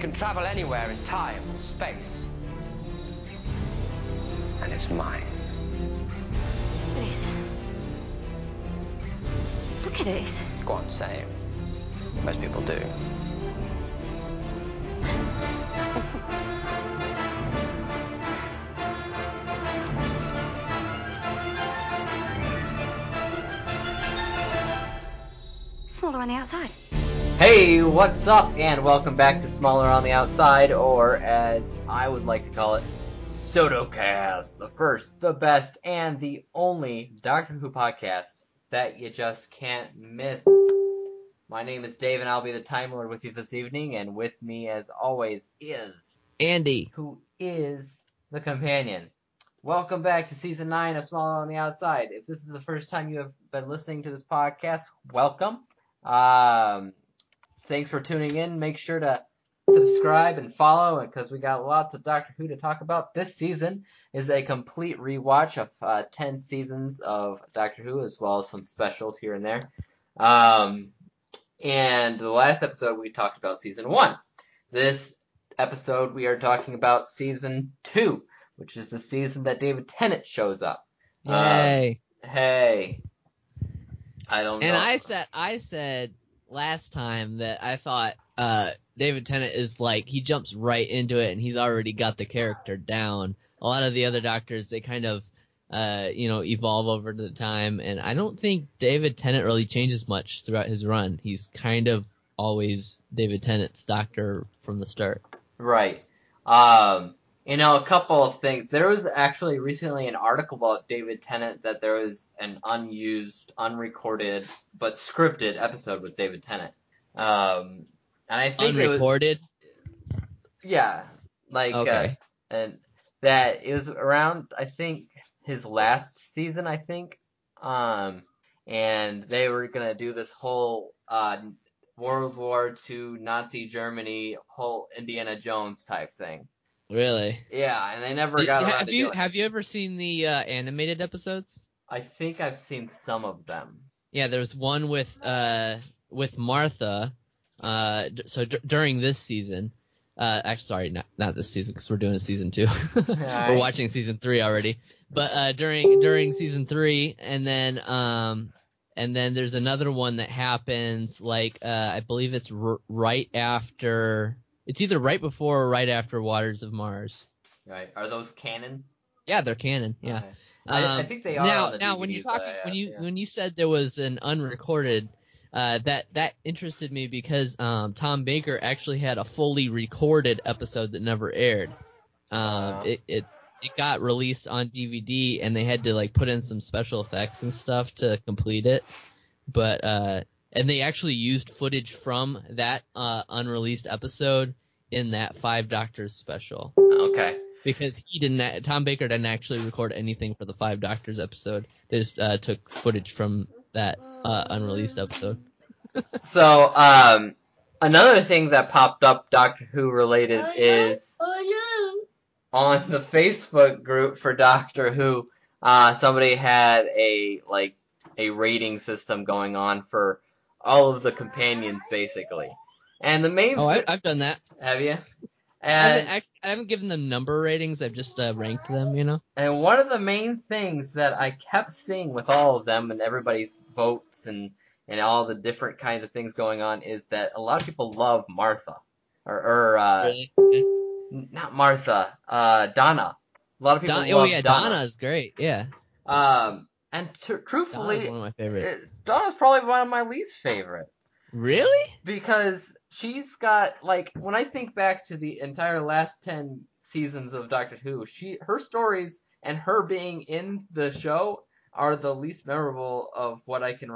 can travel anywhere in time and space. And it's mine. Is. Look at it. Go on, say it. Most people do. Smaller on the outside. Hey, what's up? And welcome back to Smaller on the Outside, or as I would like to call it, Sotocast, the first, the best, and the only Doctor Who podcast that you just can't miss. My name is Dave, and I'll be the Time Lord with you this evening, and with me, as always, is Andy. who is the companion. Welcome back to season nine of Smaller on the Outside. If this is the first time you have been listening to this podcast, welcome. Um, thanks for tuning in. Make sure to subscribe and follow because we got lots of Doctor Who to talk about. This season is a complete rewatch of uh, 10 seasons of Doctor Who as well as some specials here and there. Um, and the last episode we talked about season one. This episode we are talking about season two, which is the season that David Tennant shows up. Um, Hey. I don't know. and know. I said I said last time that I thought uh David Tennant is like he jumps right into it and he's already got the character down. A lot of the other doctors they kind of uh you know evolve over the time and I don't think David Tennant really changes much throughout his run. He's kind of always David Tennant's doctor from the start. Right. Um, you know, a couple of things. There was actually recently an article about David Tennant that there was an unused, unrecorded, but scripted episode with David Tennant. Um, and I think it was, Unrecorded. yeah, like, Okay. uh, and that it was around, I think, his last season, I think. Um, and they were gonna do this whole, uh, World War II Nazi Germany whole Indiana Jones type thing. Really? Yeah, and they never Did- got have to you have you ever seen the uh, animated episodes? I think I've seen some of them. Yeah, there's one with uh with Martha. Uh, d- so d- during this season, uh, actually, sorry, not not this season because we're doing a season two. we're watching season three already. But uh, during during season three, and then um, and then there's another one that happens like uh, I believe it's r- right after. It's either right before or right after Waters of Mars. Right? Are those canon? Yeah, they're canon. Yeah. Okay. I, I Um, think they are. now, the now when you that when you yeah. when you said there was an unrecorded, uh, that that interested me because um, Tom Baker actually had a fully recorded episode that never aired. Um, Wow. it, it it got released on DVD and they had to like put in some special effects and stuff to complete it, but uh, and they actually used footage from that uh, unreleased episode in that Five Doctors special Okay. because he didn't. Tom Baker didn't actually record anything for the Five Doctors episode. They just uh, took footage from that uh, unreleased episode. So, um, another thing that popped up Doctor Who related is on the Facebook group for Doctor Who, uh, somebody had a like a rating system going on for all of the companions basically. And the main Oh, I, I've done that. have you? I haven't, And I haven't given them number ratings. I've just uh, ranked them. You know. and one of the main things that I kept seeing with all of them and everybody's votes and and all the different kinds of things going on is that a lot of people love Martha or or uh, Really? not Martha, uh, Donna. A lot of people Don- love oh yeah, Donna. Donna is great. Yeah, Um, and Donna's truthfully, one of my favorites. Donna's probably one of my least favorites Really? because she's got like when I think back to the entire last ten seasons of Doctor Who, she her stories and her being in the show are the least memorable of what I can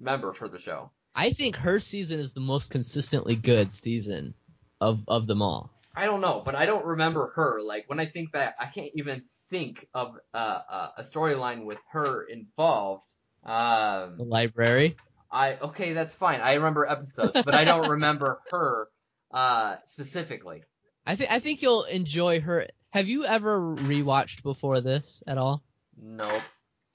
remember for the show. I think her season is the most consistently good season of of them all. I don't know, but I don't remember her. Like when I think back, I can't even think of uh, uh, a storyline with her involved. The Um, library. I okay, that's fine. I remember episodes, but I don't remember her uh, specifically. I think I think you'll enjoy her. Have you ever rewatched before this at all? Nope.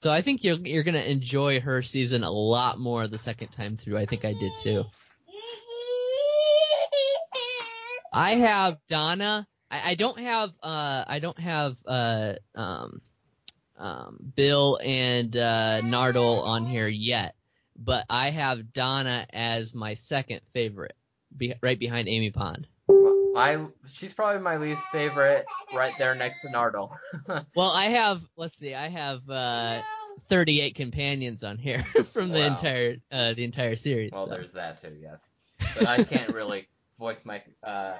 So I think you're you're gonna enjoy her season a lot more the second time through. I think I did too. I have Donna. I, I don't have uh I don't have uh um um Bill and uh Nardole on here yet, but I have Donna as my second favorite, be, right behind Amy Pond. I she's probably my least favorite, right there next to Nardole. Well, I have let's see, I have uh 38 companions on here from the Wow. entire uh the entire series. well, so. there's that too, yes. But I can't really voice my uh,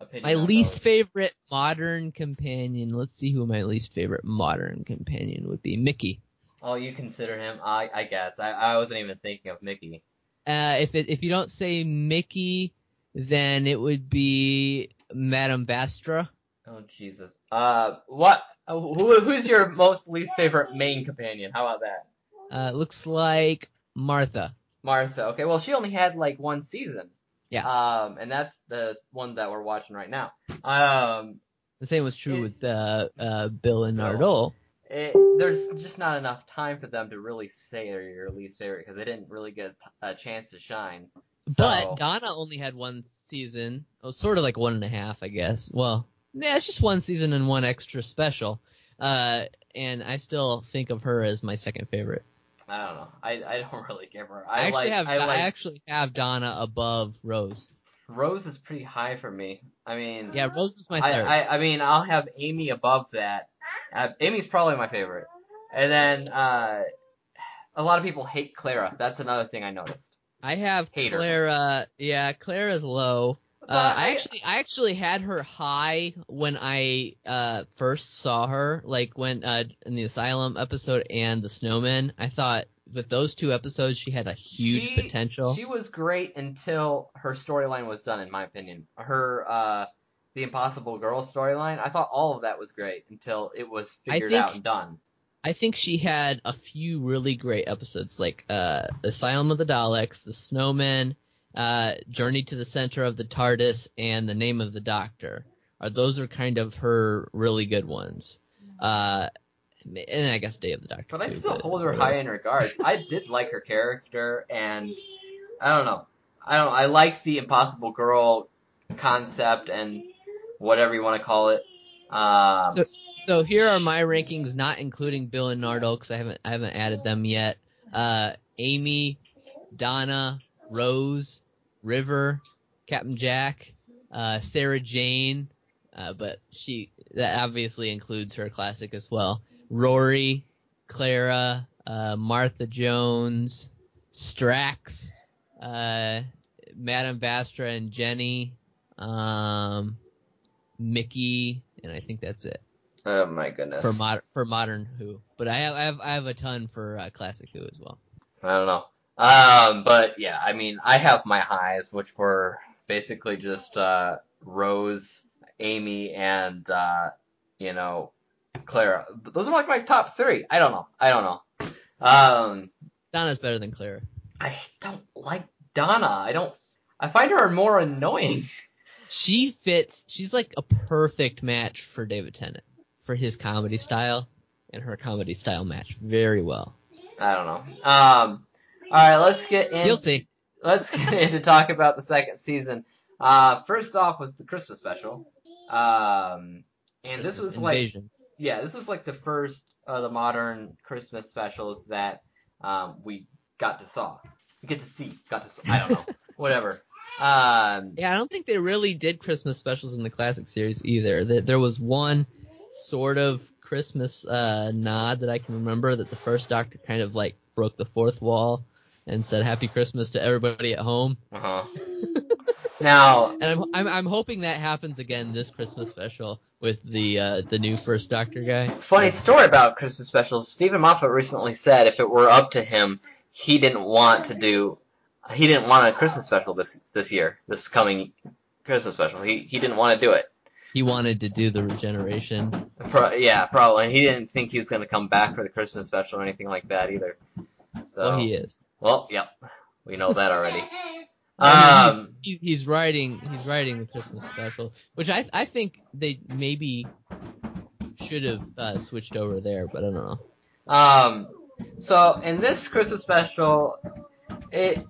opinion. My least those. favorite modern companion. Let's see who my least favorite modern companion would be. Mickey. Oh, you consider him? I I guess I I wasn't even thinking of Mickey. Uh, if it, if you don't say Mickey, then it would be Madame Vastra. Oh Jesus. Uh, what? Who who's your most least favorite main companion? How about that? Uh, looks like Martha. Martha. Okay, well she only had like one season. Yeah. Um, and that's the one that we're watching right now. Um, The same was true It- with uh, uh, Bill and. Nardole. It, there's just not enough time for them to really say they're your least favorite because they didn't really get a chance to shine. So- But Donna only had one season. Well, sort of like one and a half, I guess. Well, yeah, it's just one season and one extra special. Uh, and I still think of her as my second favorite. I don't know. I, I don't really give her. I, I, actually like, have I like actually have Donna above Rose. Rose is pretty high for me. I mean, Yeah, Rose is my I, third. I, I mean, I'll have Amy above that. Uh, Amy's probably my favorite. And then, uh, a lot of people hate Clara. That's another thing I noticed. I have Hater. Clara. Yeah, Clara's low. Uh, But I actually, I actually had her high when I uh, first saw her, like when uh, in the Asylum episode and the Snowman. I thought with those two episodes, she had a huge She- potential. She was great until her storyline was done, in my opinion. Her, uh, the Impossible Girl storyline, I thought all of that was great until it was figured think- out and done. I think she had a few really great episodes, like uh, Asylum of the Daleks, The Snowman, uh, Journey to the Center of the TARDIS, and The Name of the Doctor. Are those are kind of her really good ones. Uh, and I guess Day of the Doctor. But I too, still hold her high in regards. I did like her character, and I don't know. I don't. I like the Impossible Girl concept and whatever you want to call it. Um, So- So here are my rankings, not including Bill and Nardole, because I haven't I haven't added them yet. Uh, Amy, Donna, Rose, River, Captain Jack, uh, Sarah Jane, uh, but she that obviously includes her classic as well. Rory, Clara, uh, Martha Jones, Strax, uh, Madame Vastra and Jenny, um, Mickey, and I think that's it oh my goodness. for mod for modern Who. But I have I have I have a ton for uh, classic Who as well. I don't know. Um, but yeah, I mean, I have my highs, which were basically just uh, Rose, Amy, and uh, you know, Clara. But those are like my top three. I don't know. I don't know. Um, Donna's better than Clara. I don't like Donna. I don't. I find her more annoying. She fits. She's like a perfect match for David Tennant for his comedy style, and her comedy style match very well. I don't know. Um, all right, let's get in. You'll see. let's get into talk about the second season. Uh, first off was the Christmas special. Um, and this was like, yeah, this was like the first of the modern Christmas specials that um, we got to saw. We get to see, got to. I don't know, whatever. Um, Yeah, I don't think they really did Christmas specials in the classic series either. There, there was one sort of Christmas uh, nod that I can remember that the first Doctor kind of like broke the fourth wall and said Happy Christmas to everybody at home. uh-huh. now, And I'm, I'm I'm hoping that happens again this Christmas special with the uh, the new first Doctor guy. funny story about Christmas specials. Steven Moffat recently said if it were up to him, he didn't want to do. He didn't want a Christmas special this this year, this coming Christmas special. He he didn't want to do it. He wanted to do the regeneration. Pro- yeah, probably. He didn't think he was going to come back for the Christmas special or anything like that either. So, Well, he is. well, yep, we know that already. Um, he's, he's writing he's writing the Christmas special, which I I think they maybe should have uh, switched over there, but I don't know. um, so in this Christmas special, it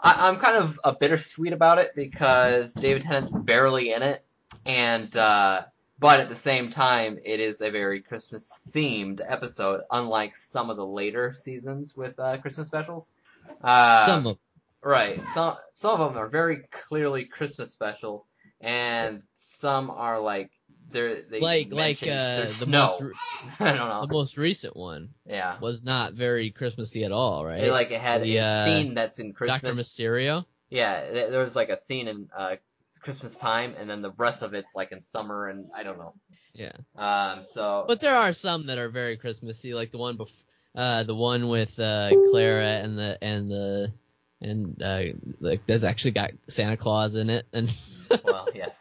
I, I'm kind of a bittersweet about it because David Tennant's barely in it, and uh, but at the same time, it is a very Christmas themed episode, unlike some of the later seasons with uh, Christmas specials. Uh, Some of Right. Some some of them are very clearly Christmas special, and some are like they're they like like uh, the snow. most re- I don't know. the most recent one yeah. was not very Christmassy at all, right? It, like it had The, a uh, scene that's in Christmas. Doctor Mysterio. yeah, there was like a scene in uh, Christmas time, and then the rest of it's like in summer, and I don't know. Yeah. Um. So. But there are some that are very Christmassy, like the one bef- uh, the one with uh, Clara and the and the and uh, like there's actually got Santa Claus in it, and well, yes.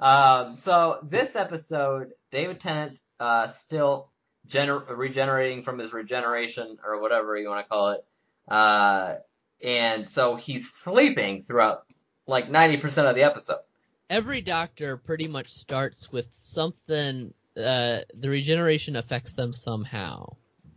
Um, so this episode, David Tennant's uh, still gener- regenerating from his regeneration or whatever you want to call it, uh, and so he's sleeping throughout like ninety percent of the episode. every doctor pretty much starts with something. Uh, the regeneration affects them somehow,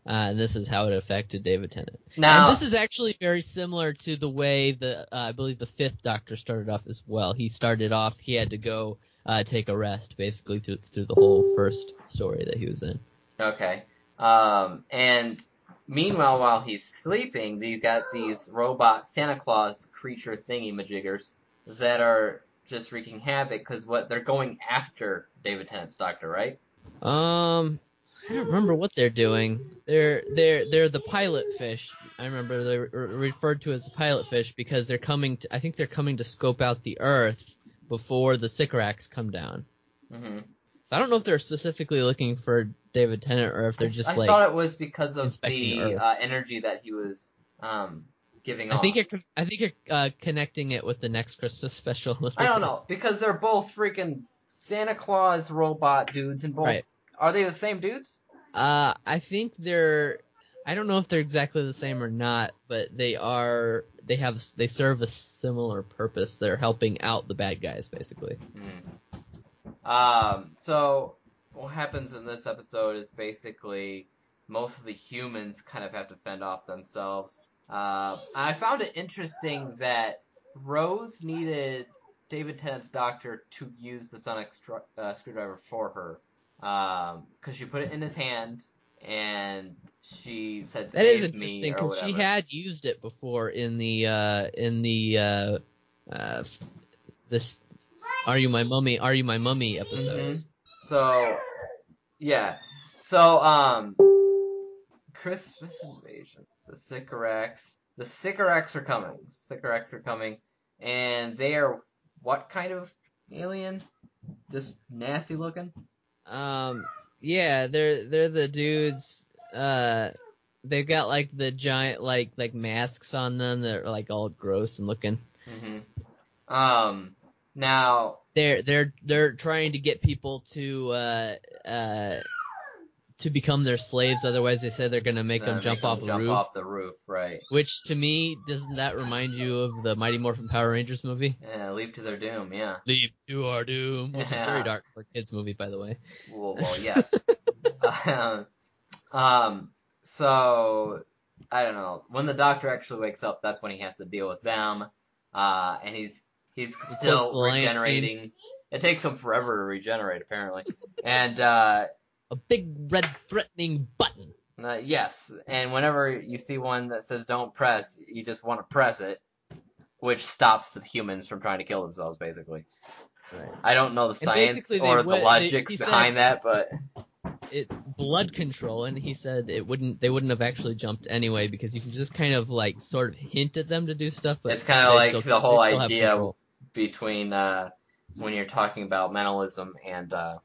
uh, and this is how it affected David Tennant. Now, and this is actually very similar to the way the uh, I believe the fifth Doctor started off as well. He started off he had to go uh, take a rest basically through through the whole first story that he was in. Okay. Um, and meanwhile, while he's sleeping, you've got these robot Santa Claus creature thingy majiggers that are just wreaking havoc because what they're going after David Tennant's doctor, right? Um, I don't remember what they're doing. They're they're they're the pilot fish. I remember they're re- referred to as the pilot fish because they're coming. To, I think they're coming to scope out the Earth before the Sycorax come down. Mm-hmm. So I don't know if they're specifically looking for David Tennant or if they're just I like. I thought it was because of the the uh, energy that he was um, giving I off. think you're I think you're uh, connecting it with the next Christmas special. I don't know because they're both freaking Santa Claus robot dudes, and both Right. are they the same dudes? Uh, I think they're. I don't know if they're exactly the same or not, but they are. They have. They serve a similar purpose. They're helping out the bad guys, basically. Um, so what happens in this episode is basically most of the humans kind of have to fend off themselves. Uh, I found it interesting that Rose needed David Tennant's doctor to use the sonic stru- uh, screwdriver for her because she put it in his hand and she said, That is interesting because she had used it before in the uh in the uh uh this Are You My Mummy? Are You My Mummy episodes. So, yeah. So, um, Christmas invasion. The Sycorax. The Sycorax are coming. Sycorax are coming, and they are what kind of alien? Just nasty looking. Um, yeah, they're they're the dudes. Uh, they've got like the giant like like masks on them that are like all gross and looking. hmm Um, now, They're they're they're trying to get people to uh uh to become their slaves. Otherwise, they said they're gonna make uh, them jump off a jump roof. off the roof, right? Which to me doesn't that remind you of the Mighty Morphin Power Rangers movie? Yeah, leap to their doom. Yeah. Leap to our doom, which is Yeah. very dark for kids movie, by the way. Well, well yes. um, um, so I don't know. When the doctor actually wakes up, that's when he has to deal with them. Uh, and he's he's still the regenerating. It takes him forever to regenerate, apparently. and uh, A big red threatening button. uh, yes, and whenever you see one that says "Don't press," you just want to press it, which stops the humans from trying to kill themselves, basically. Right. I don't know the science or the went- they- logics he said- behind that, but it's blood control and he said it wouldn't they wouldn't have actually jumped anyway because you can just kind of like sort of hint at them to do stuff but It's kinda like still- the whole still have idea between uh, when you're talking about mentalism and uh,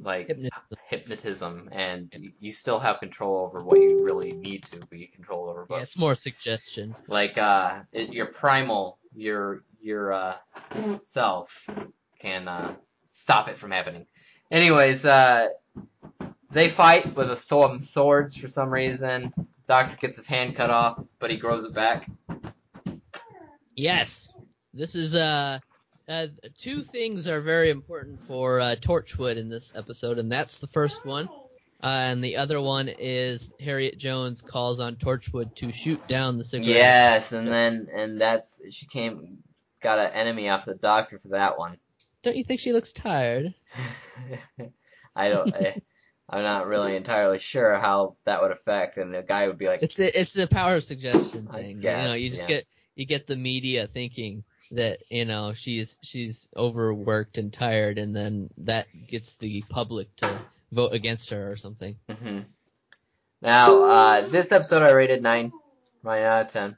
like Hypnotism. hypnotism, and you still have control over what you really need to be control over. But yeah it's more suggestion like uh, it, your primal, your your uh, self can uh, stop it from happening. Anyways, uh, they fight with a some swords for some reason. Doctor gets his hand cut off, but he grows it back. yes this is uh uh, two things are very important for uh, Torchwood in this episode, and that's the first one. Uh, and the other one is Harriet Jones calls on Torchwood to shoot down the Sycorax. Yes, and then and that's she came got an enemy off the doctor for that one. Don't you think she looks tired? I don't. I, I'm not really entirely sure how that would affect, and the guy would be like, It's a it's a power of suggestion I thing. you know, you just yeah. get you get the media thinking that you know she's she's overworked and tired, and then that gets the public to vote against her or something. hmm Now, uh, this episode I rated nine, nine out of ten.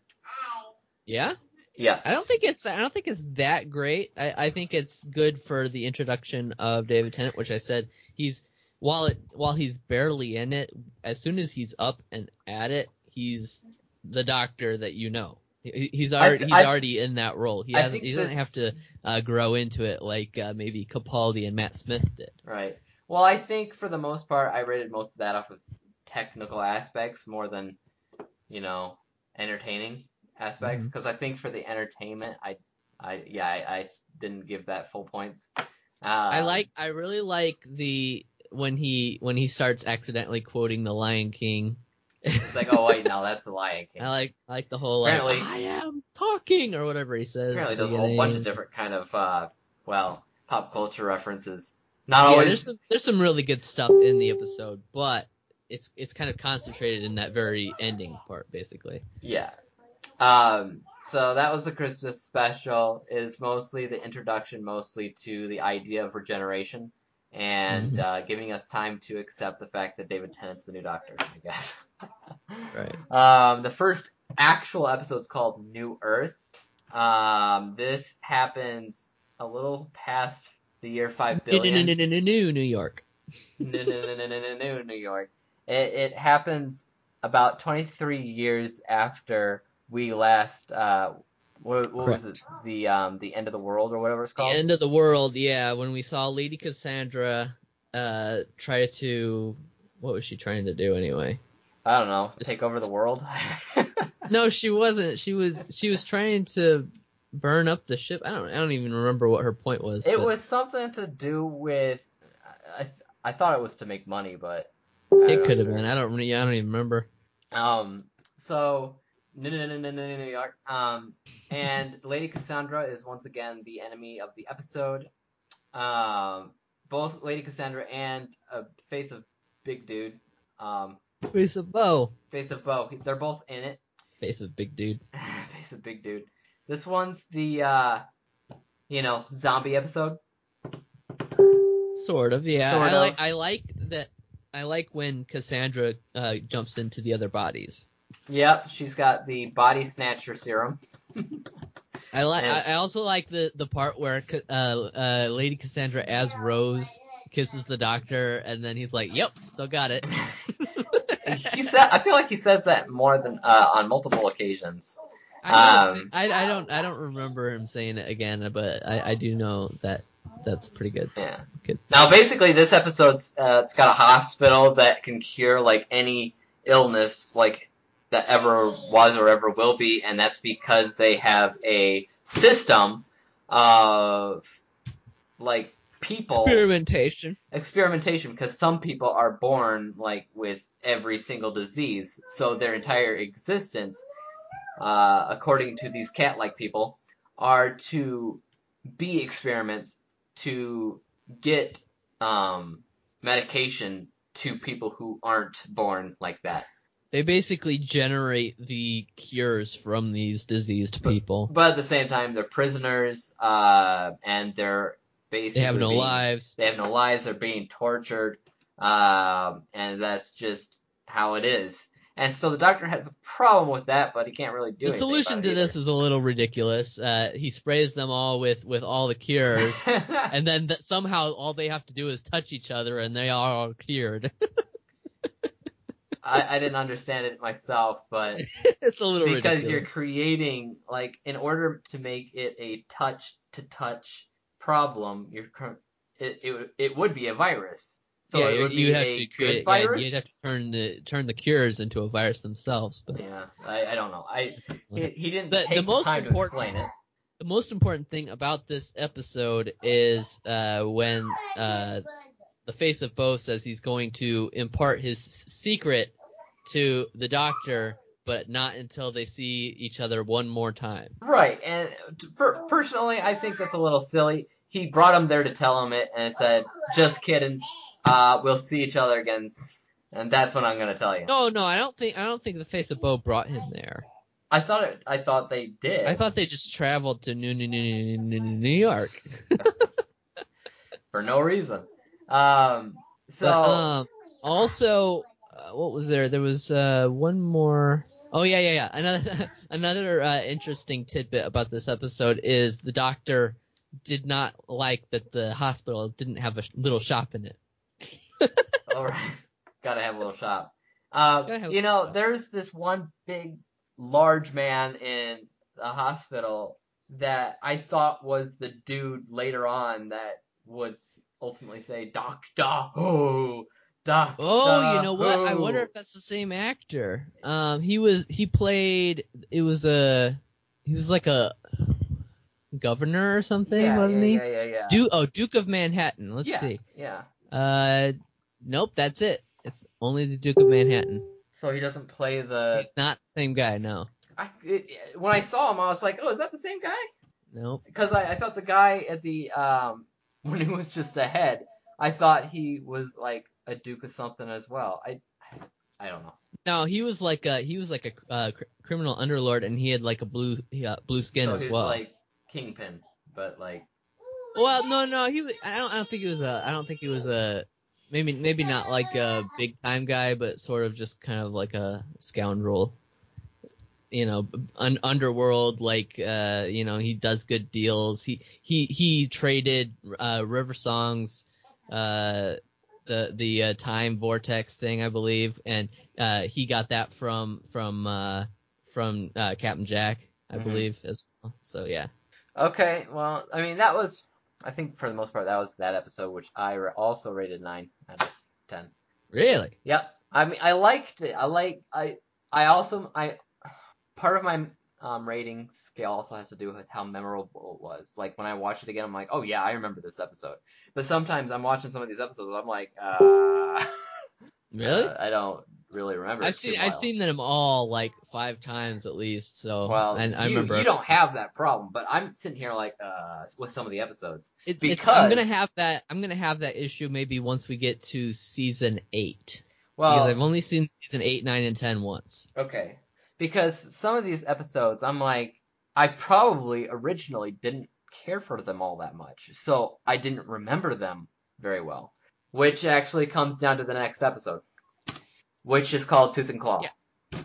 Yeah, Yes. I don't think it's I don't think it's that great. I, I think it's good for the introduction of David Tennant, which I said he's while it while he's barely in it, as soon as he's up and at it, he's the doctor that you know. He- He's I- already he's I- already in that role. He hasn't he doesn't this- have to uh, grow into it like uh, maybe Capaldi and Matt Smith did. Right. Well, I think for the most part, I rated most of that off of technical aspects more than, you know, entertaining aspects. Because I think for the entertainment, I, I yeah, I, I didn't give that full points. Uh, I like I really like the when he when he starts accidentally quoting the Lion King. It's like, oh wait, no, that's the Lion King. I like I like the whole like Apparently- I am talking or whatever he says. Apparently, at the does a whole bunch of different kind of, uh, well, pop culture references. Not Yeah, always. there's some there's some really good stuff in the episode, but it's it's kind of concentrated in that very ending part, basically. Yeah. Um, so that was the Christmas special. Is mostly the introduction, mostly to the idea of regeneration, and Mhm. uh, giving us time to accept the fact that David Tennant's the new Doctor. I guess. Right. Um, the first actual episode is called New Earth. Um, this happens a little past the year five billion. New New York. no, no, no, no, no, no, no, New York. It, it happens about 23 years after we last, uh, what, what was it? The, um, the end of the world or whatever it's called. The end of the world, yeah. When we saw Lady Cassandra uh try to what was she trying to do anyway? I don't know. It's- Take over the world? No, she wasn't. She was she was trying to burn up the ship. I don't I don't even remember what her point was. it but- was something to do with, I, I thought it was to make money, but. It could have been. I don't. I don't even remember. Um, so no, no, no, no, no, no, New York. Um, and Lady Cassandra is once again the enemy of the episode. Um, both Lady Cassandra and a face of big dude. Um, Face of Bo. face of Bo. They're both in it. Face of big dude. face of big dude. This one's the uh, you know, zombie episode. Sort of. Yeah. Sort I like. of. I like that. I like when Cassandra uh, jumps into the other bodies. Yep, she's got the body snatcher serum. I like. I I also like the the part where uh, uh, Lady Cassandra as Rose kisses the doctor, and then he's like, "Yep, still got it." he said, I feel like he says that more than uh, on multiple occasions. I don't, Um, I, I don't I don't remember him saying it again, but I, I do know that that's pretty good. Yeah. good. Now, basically, this episode's uh, it's got a hospital that can cure like any illness like that ever was or ever will be, and that's because they have a system of like people Experimentation. experimentation. Because some people are born like with every single disease, so their entire existence, uh, according to these cat-like people, are to be experiments to get um, medication to people who aren't born like that. They basically generate the cures from these diseased people. But at the same time, they're prisoners, uh, and they're basically They have no being- lives. They have no lives. They're being tortured, um, and that's just how it is. And so the doctor has a problem with that, but he can't really do it. The solution to it this is a little ridiculous. Uh, he sprays them all with with all the cures, and then th- somehow all they have to do is touch each other, and they are all cured. I, I didn't understand it myself, but it's a little because ridiculous. you're creating like in order to make it a touch to touch problem, you're it, it would- it would be a virus. So yeah, it you- would you'd be have a to good create. Yeah, you'd have to turn the turn the cures into a virus themselves. But Yeah, I, I don't know. I he, he didn't The- take the most time important- to explain it. the most important thing about this episode is uh, when uh, the face of Bo says he's going to impart his secret to the doctor, but not until they see each other one more time. Right, and for, personally, I think that's a little silly. He brought him there to tell him it, and said, "Just kidding. Uh, we'll see each other again." And that's what I'm gonna tell you. No, no, I don't think I don't think the face of Bo brought him there. I thought it. I thought they did. I thought they just traveled to New New New New, New, New York. for no reason. Um. So. But, um, also, uh, what was there? There was uh, one more. Oh yeah, yeah, yeah. Another another uh, interesting tidbit about this episode is the doctor did not like that the hospital didn't have a little shop in it. All right. Gotta have a little shop. Uh, Gotta have a you know, there's this one big, large man in the hospital that I thought was the dude later on that would ultimately say, Doctor Who, Doctor Oh, you know what? I wonder if that's the same actor. Um, he was he played. It was a he was like a governor or something, yeah, wasn't yeah, he? Yeah, yeah, yeah. Duke oh Duke of Manhattan. Let's yeah, see. Yeah. Uh, nope, that's it. It's only the Duke of Manhattan. So he doesn't play the. He's not the same guy. No, I, it, when I saw him, I was like, oh, is that the same guy? nope. because I, I thought the guy at the um when he was just a head, I thought he was like a duke of something as well. I I don't know. No, he was like a he was like a uh, cr- criminal underlord, and he had like a blue yeah, blue skin so as he's well. like kingpin, but like Well, no, no, he. was- I don't. I don't think he was a. I don't think he was a. Maybe, maybe not like a big time guy, but sort of just kind of like a scoundrel. You know, un- underworld. Like, uh, you know, he does good deals. He he he traded uh, River Songs, uh, the the uh, time vortex thing, I believe, and uh, he got that from from uh, from uh, Captain Jack, I Mhm. believe, as well. So yeah. okay. Well, I mean that was I think for the most part that was that episode, which I also rated nine out of ten. Really. Yep. I mean, I liked it. I like. I. I also. I. Part of my um, rating scale also has to do with how memorable it was. Like when I watch it again, I'm like, oh yeah, I remember this episode. But sometimes I'm watching some of these episodes, and I'm like, uh, Really? uh, I don't really remember. I've seen I've seen them all like five times at least. So Well, and I you, remember you don't have that problem, but I'm sitting here like uh with some of the episodes. it, it's, I'm gonna have that I'm gonna have that issue maybe once we get to season eight Well, because I've only seen season eight, nine, and ten once. Okay. Because some of these episodes, I'm like, I probably originally didn't care for them all that much. So I didn't remember them very well. Which actually comes down to the next episode. Which is called Tooth and Claw. Yeah.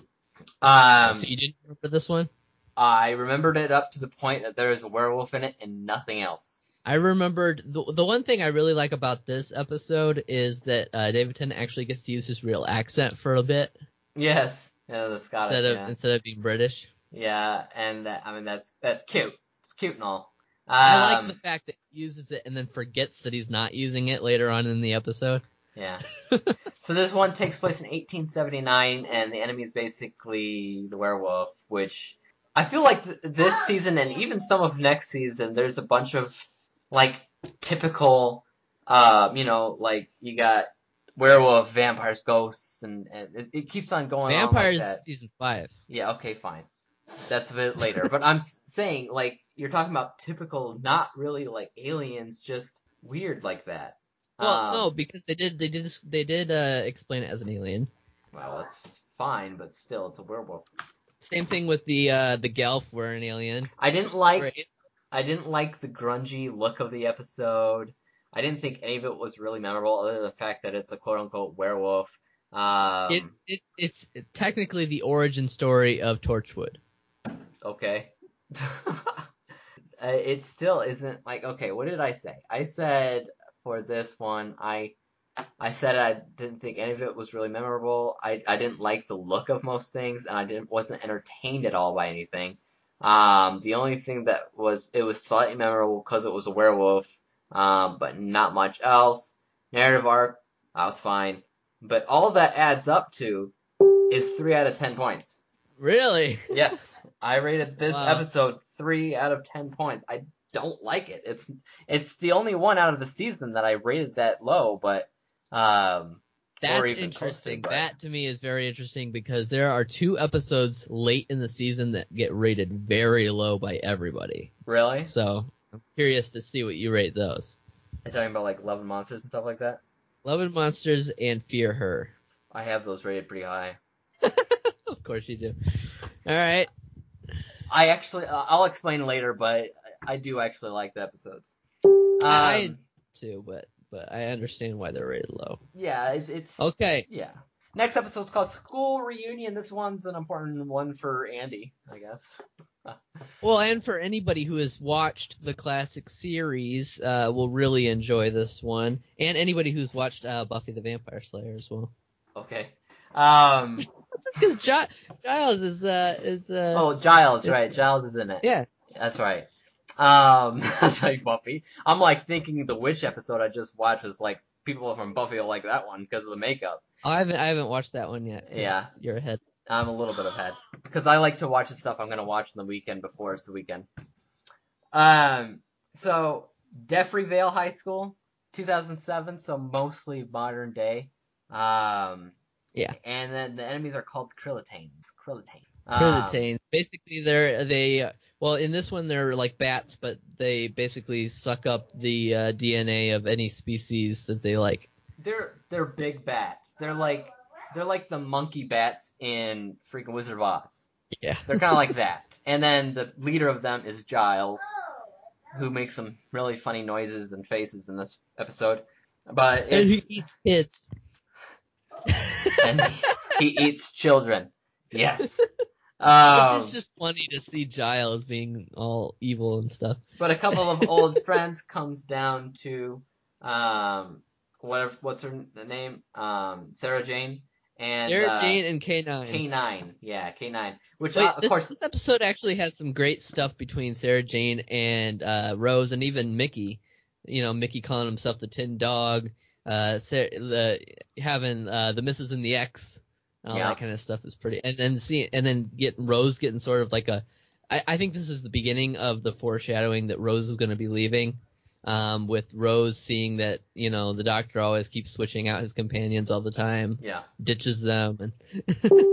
Um, so you didn't remember this one? I remembered it up to the point that there is a werewolf in it and nothing else. I remembered the the one thing I really like about this episode is that uh, David Tennant actually gets to use his real accent for a bit Yes. Yeah, the Scottish. instead of yeah. instead of being British. yeah, and that, I mean that's that's cute. It's cute and all. I like Um, the fact that he uses it and then forgets that he's not using it later on in the episode. Yeah. so this one takes place in 1879, and the enemy is basically the werewolf, which I feel like th- this season and even some of next season, there's a bunch of like typical, uh, you know, like you got werewolf, vampires, ghosts, and, and it, it keeps on going Vampires on like season five. Yeah, okay, fine. That's a bit later, but I'm saying like you're talking about typical, not really like aliens, just weird like that. Well, Um, no, because they did they did they did uh, explain it as an alien. Well, that's fine, but still, it's a werewolf. Same thing with the uh the Gelth were an alien. I didn't like. Right. I didn't like the grungy look of the episode. I didn't think any of it was really memorable, other than the fact that it's a quote unquote werewolf. Um, It's it's it's technically the origin story of Torchwood. okay. Uh, it still isn't like okay. What did I say? I said for this one, I I said I didn't think any of it was really memorable. I I didn't like the look of most things, and I didn't wasn't entertained at all by anything. Um, the only thing that was it was slightly memorable because it was a werewolf, um, but not much else. Narrative arc, I was fine, but all that adds up to is three out of ten points. Really? Yes, I rated this Wow. episode three out of ten points. I don't like it. It's it's the only one out of the season that I rated that low, but um, That's interesting. closer, That to me is very interesting because there are two episodes late in the season that get rated very low by everybody. really, So I'm curious to see what you rate those. I'm talking about like Love and Monsters and stuff like that. Love and Monsters and Fear Her. I have those rated pretty high. of course you do. All right. I actually, uh, I'll explain later, but I do actually like the episodes. I- Um, Too, but but I understand why they're rated low. yeah, it's, it's Okay. Yeah. Next episode's called School Reunion. This one's an important one for Andy, I guess. Well, and for anybody who has watched the classic series, uh, will really enjoy this one, and anybody who's watched uh, Buffy the Vampire Slayer as well. Okay. Um. Because Giles is uh is uh Oh, Giles, It's- right? Giles is in it. yeah That's right. Um. That's like Buffy. I'm like thinking the witch episode I just watched was like people from Buffy will like that one because of the makeup. I haven't I haven't watched that one yet. Yeah. you're ahead. I'm a little bit ahead because I like to watch the stuff I'm gonna watch on the weekend before it's the weekend. Um, so Deffry Vale High School, 2007, so mostly modern day. Um, Yeah. and then the enemies are called Krillitanes. Krillitane. Um, Basically, they're they well in this one they're like bats, but they basically suck up the uh, DNA of any species that they like. They're they're big bats. They're like they're like the monkey bats in freaking Wizard of Oz. Yeah. They're kind of like that. And then the leader of them is Giles, who makes some really funny noises and faces in this episode. But And he eats kids. and he eats children. Yes. It's Um, just, just funny to see Giles being all evil and stuff. but a couple of old friends comes down to um what what's her name um Sarah Jane and Sarah uh, Jane and K9. K9 yeah K9 which Wait, uh, of this, course this episode actually has some great stuff between Sarah Jane and uh, Rose, and even Mickey. You know, Mickey calling himself the Tin Dog, uh, Sarah, the having uh, the Misses and the X, and all Yeah. that kind of stuff is pretty. And then see, and then getting Rose getting sort of like a. I, I think this is the beginning of the foreshadowing that Rose is going to be leaving. Um, with Rose seeing that you know the Doctor always keeps switching out his companions all the time, yeah ditches them, and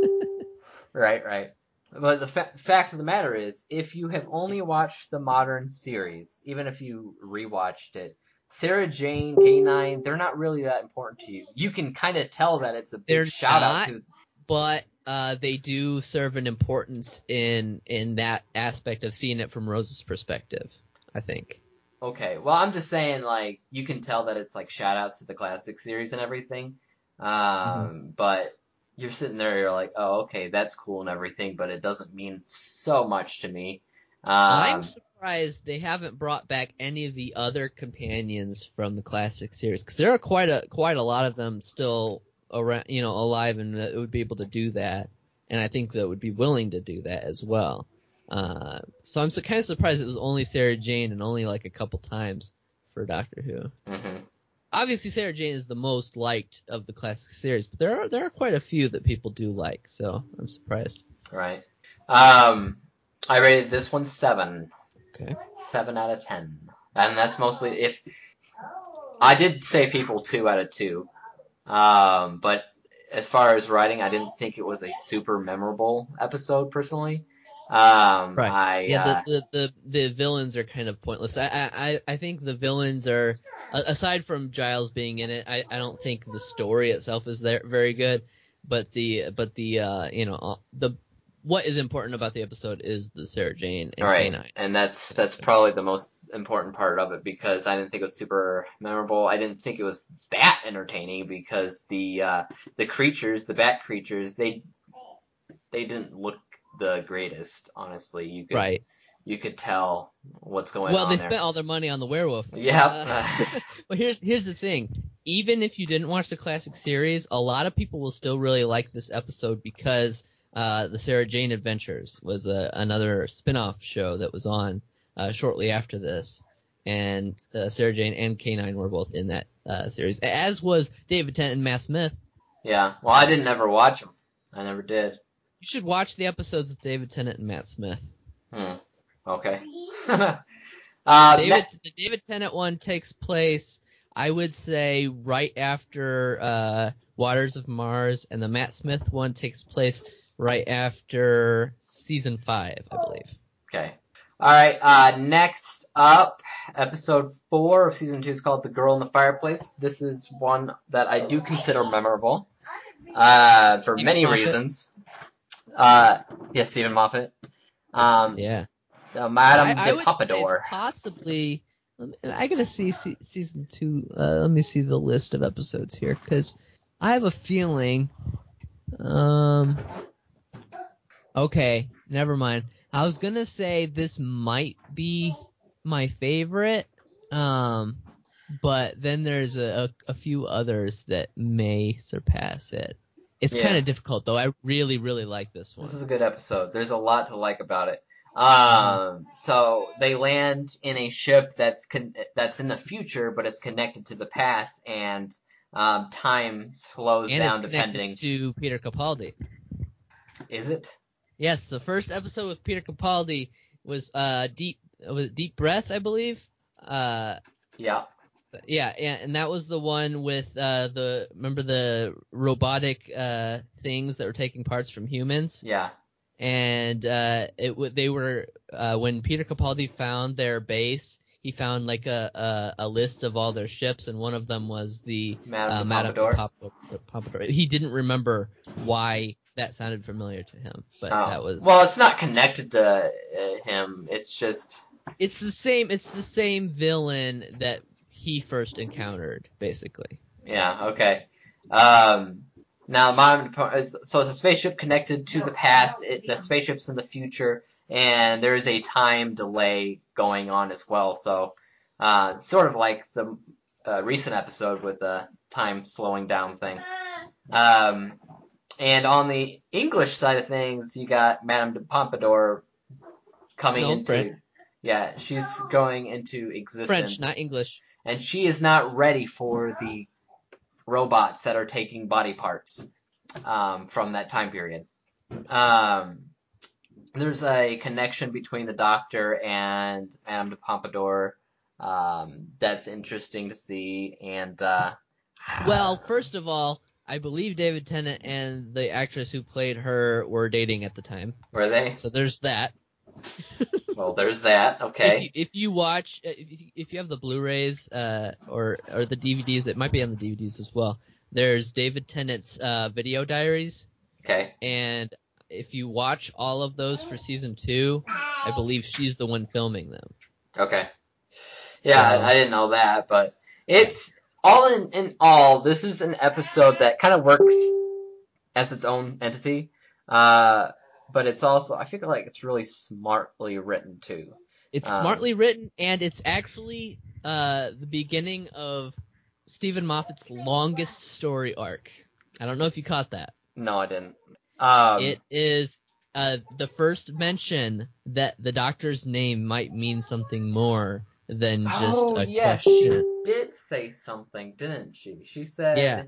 Right, right. But the fa- fact of the matter is, if you have only watched the modern series, even if you rewatched it, Sarah Jane, K9, they're not really that important to you. You can kind of tell that it's a big They're shout not. out to. but uh, they do serve an importance in in that aspect of seeing it from Rose's perspective. I think. Okay, well, I'm just saying, like, you can tell that it's like shout outs to the classic series and everything. Um, Mm-hmm. But you're sitting there, you're like, oh, okay, that's cool and everything, but it doesn't mean so much to me. Um, I'm surprised they haven't brought back any of the other companions from the classic series because there are quite a quite a lot of them still around, you know, alive and that would be able to do that, and I think that would be willing to do that as well. Uh, so I'm so, kind of surprised it was only Sarah Jane and only like a couple times for Doctor Who. mhm. obviously Sarah Jane is the most liked of the classic series, but there are there are quite a few that people do like, so I'm surprised. Right. Um, I rated this one seven. Okay. Seven out of ten, and that's mostly if I did say people two out of two. Um, but as far as writing, I didn't think it was a super memorable episode personally. Um, Right. I Yeah, uh, the, the the the villains are kind of pointless. I I I think the villains are aside from Giles being in it, I I don't think the story itself is there very good, but the but the uh you know uh, the what is important about the episode is the Sarah Jane and right, K9. and that's that's probably the most important part of it because I didn't think it was super memorable. I didn't think it was that entertaining because the uh, the creatures, the bat creatures, they they didn't look the greatest. Honestly, you could Right. you could tell what's going Well, on Well, they there. spent all their money on the werewolf. Yeah. Uh, Well, here's here's the thing. Even if you didn't watch the classic series, a lot of people will still really like this episode because uh, the Sarah Jane Adventures was a, another spin-off show that was on uh, shortly after this, and uh, Sarah Jane and K9 were both in that uh, series, as was David Tennant and Matt Smith. yeah. Well, I didn't ever watch them. I never did. You should watch the episodes with David Tennant and Matt Smith. Hmm. Okay. Uh, David, ne- the David Tennant one takes place, I would say, right after uh, Waters of Mars, and the Matt Smith one takes place right after season five, I believe. Okay. All right. Uh, next up, episode four of season two is called "The Girl in the Fireplace." This is one that I do consider memorable, uh, for many reasons. Uh, yes, Steven Moffat. Um, Yeah. uh, Madame I, I de Pompadour. Possibly. Me, I gotta see se- season two. Uh, let me see the list of episodes here because I have a feeling. Um. Okay, never mind. I was gonna say this might be my favorite. Um, but then there's a, a, a few others that may surpass it. It's Yeah. kind of difficult though. I really, really like this one. This is a good episode. There's a lot to like about it. Um, so they land in a ship that's con- that's in the future, but it's connected to the past, and um, time slows and down it's depending. to Peter Capaldi. Is it? Yes, the first episode with Peter Capaldi was uh deep was deep breath, I believe. Uh, Yeah. Yeah, and, that was the one with uh the remember the robotic uh things that were taking parts from humans, Yeah. and uh it they were uh when Peter Capaldi found their base. He found like a, a a list of all their ships, and one of them was the Madame uh, Madame Pompadour. Pompadour. Pompadour. He didn't remember why that sounded familiar to him, but Oh. that was Well, it's not connected to uh, him. It's just It's the same. It's the same villain that he first encountered, basically. yeah. Okay. Um. Now, Madame is- so it's a spaceship connected to the past. It, the spaceship's in the future, and there is a time delay going on as well. So, uh, sort of like the uh, recent episode with the time slowing down thing. Um, and on the English side of things, you got Madame de Pompadour coming No, into. French. Yeah, she's going into existence. French, not English. And she is not ready for the robots that are taking body parts um, from that time period. Um, there's a connection between the Doctor and Madame de Pompadour um, that's interesting to see, and uh, Well, first of all, I believe David Tennant and the actress who played her were dating at the time. were they? So there's that. Well, there's that. If, Okay. you, if you watch, uh, if you, if you have the Blu-rays uh, or or the DVDs, it might be on the DVDs as well. There's David Tennant's uh, video diaries, Okay. and if you watch all of those for season two, I believe she's the one filming them. Okay. Yeah, So- I, I didn't know that, but it's all in, in all, this is an episode that kind of works as its own entity. Uh, but it's also, I feel like it's really smartly written too. It's Um, smartly written, and it's actually uh, the beginning of Steven Moffat's longest story arc. I don't know if you caught that. No, I didn't. Um, it is uh, the first mention that the Doctor's name might mean something more than just oh, a yeah, question. she did say something, didn't she? She said, Yeah.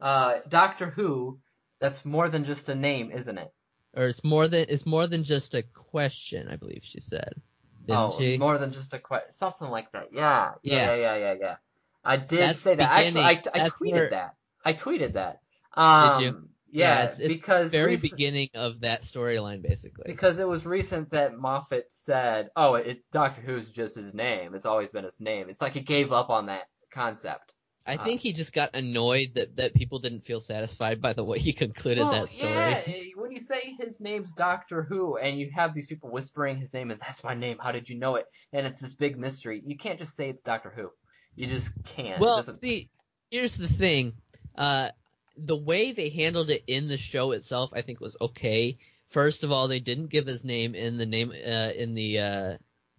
uh, Doctor Who, that's more than just a name, isn't it? Or it's more than it's more than just a question. I believe she said, didn't oh, she? more than just a question, something like that. Yeah, yeah, Yeah. yeah, yeah, yeah. I did That's say that. Actually, I, I tweeted where- that. I tweeted that. Um, you? Yeah, Yeah, it's- it's because Very recent- beginning of that storyline, basically. because it was recent that Moffat said, "Oh, it Doctor Who's just his name. It's always been his name." It's like he gave up on that concept. I Uh, think he just got annoyed that, that people didn't feel satisfied by the way he concluded well, that story. yeah, when you say his name's Doctor Who and you have these people whispering his name and that's my name, how did you know it? And it's this big mystery. You can't just say it's Doctor Who. You just can't. Well, see, here's the thing. Uh, the way they handled it in the show itself, I think, was okay. First of all, they didn't give his name in the name uh, in the uh,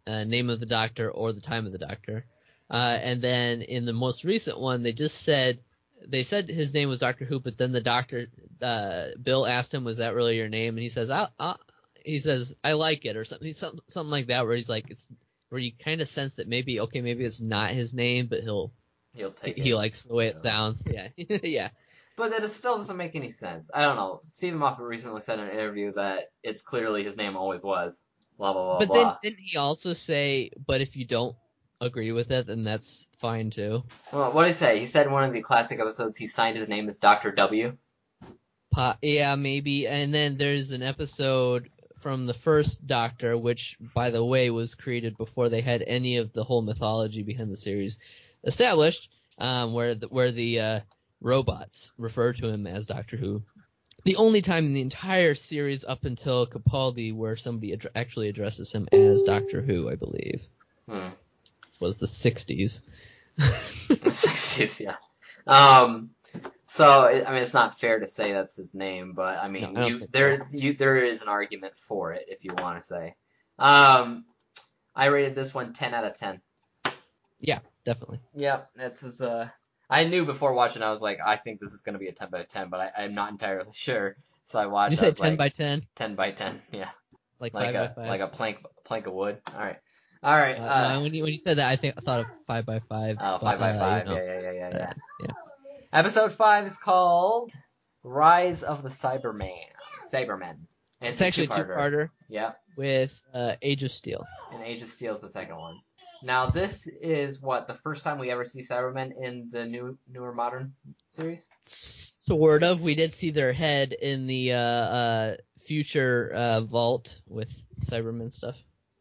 uh, name of the Doctor or the time of the Doctor. Uh, and then in the most recent one, they just said they said his name was Doctor Who, but then the Doctor uh, Bill asked him, "Was that really your name?" And he says, "I." I he says, "I like it," or something, something, something like that, where he's like, it's where you kind of sense that maybe, okay, maybe it's not his name, but he'll he'll take he it. likes the way it Yeah. sounds. Yeah, yeah. But that it still doesn't make any sense. I don't know. Steven Moffat recently said in an interview that it's clearly his name always was. Blah blah blah But blah. then didn't he also say, but if you don't agree with it, then that's fine too. Well, what did he say? He said in one of the classic episodes he signed his name as Doctor W. Po- yeah, maybe. And then there's an episode from the first Doctor, which, by the way, was created before they had any of the whole mythology behind the series established, um, where the, where the uh, robots refer to him as Doctor Who. The only time in the entire series up until Capaldi where somebody ad- actually addresses him as Doctor Who, I believe, Hmm. Was the 60s. Sixties, yeah. Um, so I mean, it's not fair to say that's his name, but I mean, No, I you, there you there is an argument for it if you want to say. Um, I rated this one ten out of ten. Yeah, Definitely. Yep, this is uh. I knew before watching, I was like, I think this is gonna be a ten by ten, but I, I'm not entirely sure. So I watched. Did you say 10 like, by 10? ten by ten, yeah, Like, like 5 a by 5? like a plank plank of wood. All right, all right. Uh, Uh, when you when you said that, I think I thought of five by five. oh, but, five by uh, five. you know, yeah, yeah, yeah, yeah, yeah. uh, yeah. Episode five is called Rise of the Cyberman. Cybermen. And It's actually a two-parter. two-parter Yeah, with uh, Age of Steel. and Age of Steel is the second one. Now this is what the first time we ever see Cybermen in the new newer modern series. Sort of. We did see their head in the uh, uh, future uh, vault with Cyberman stuff.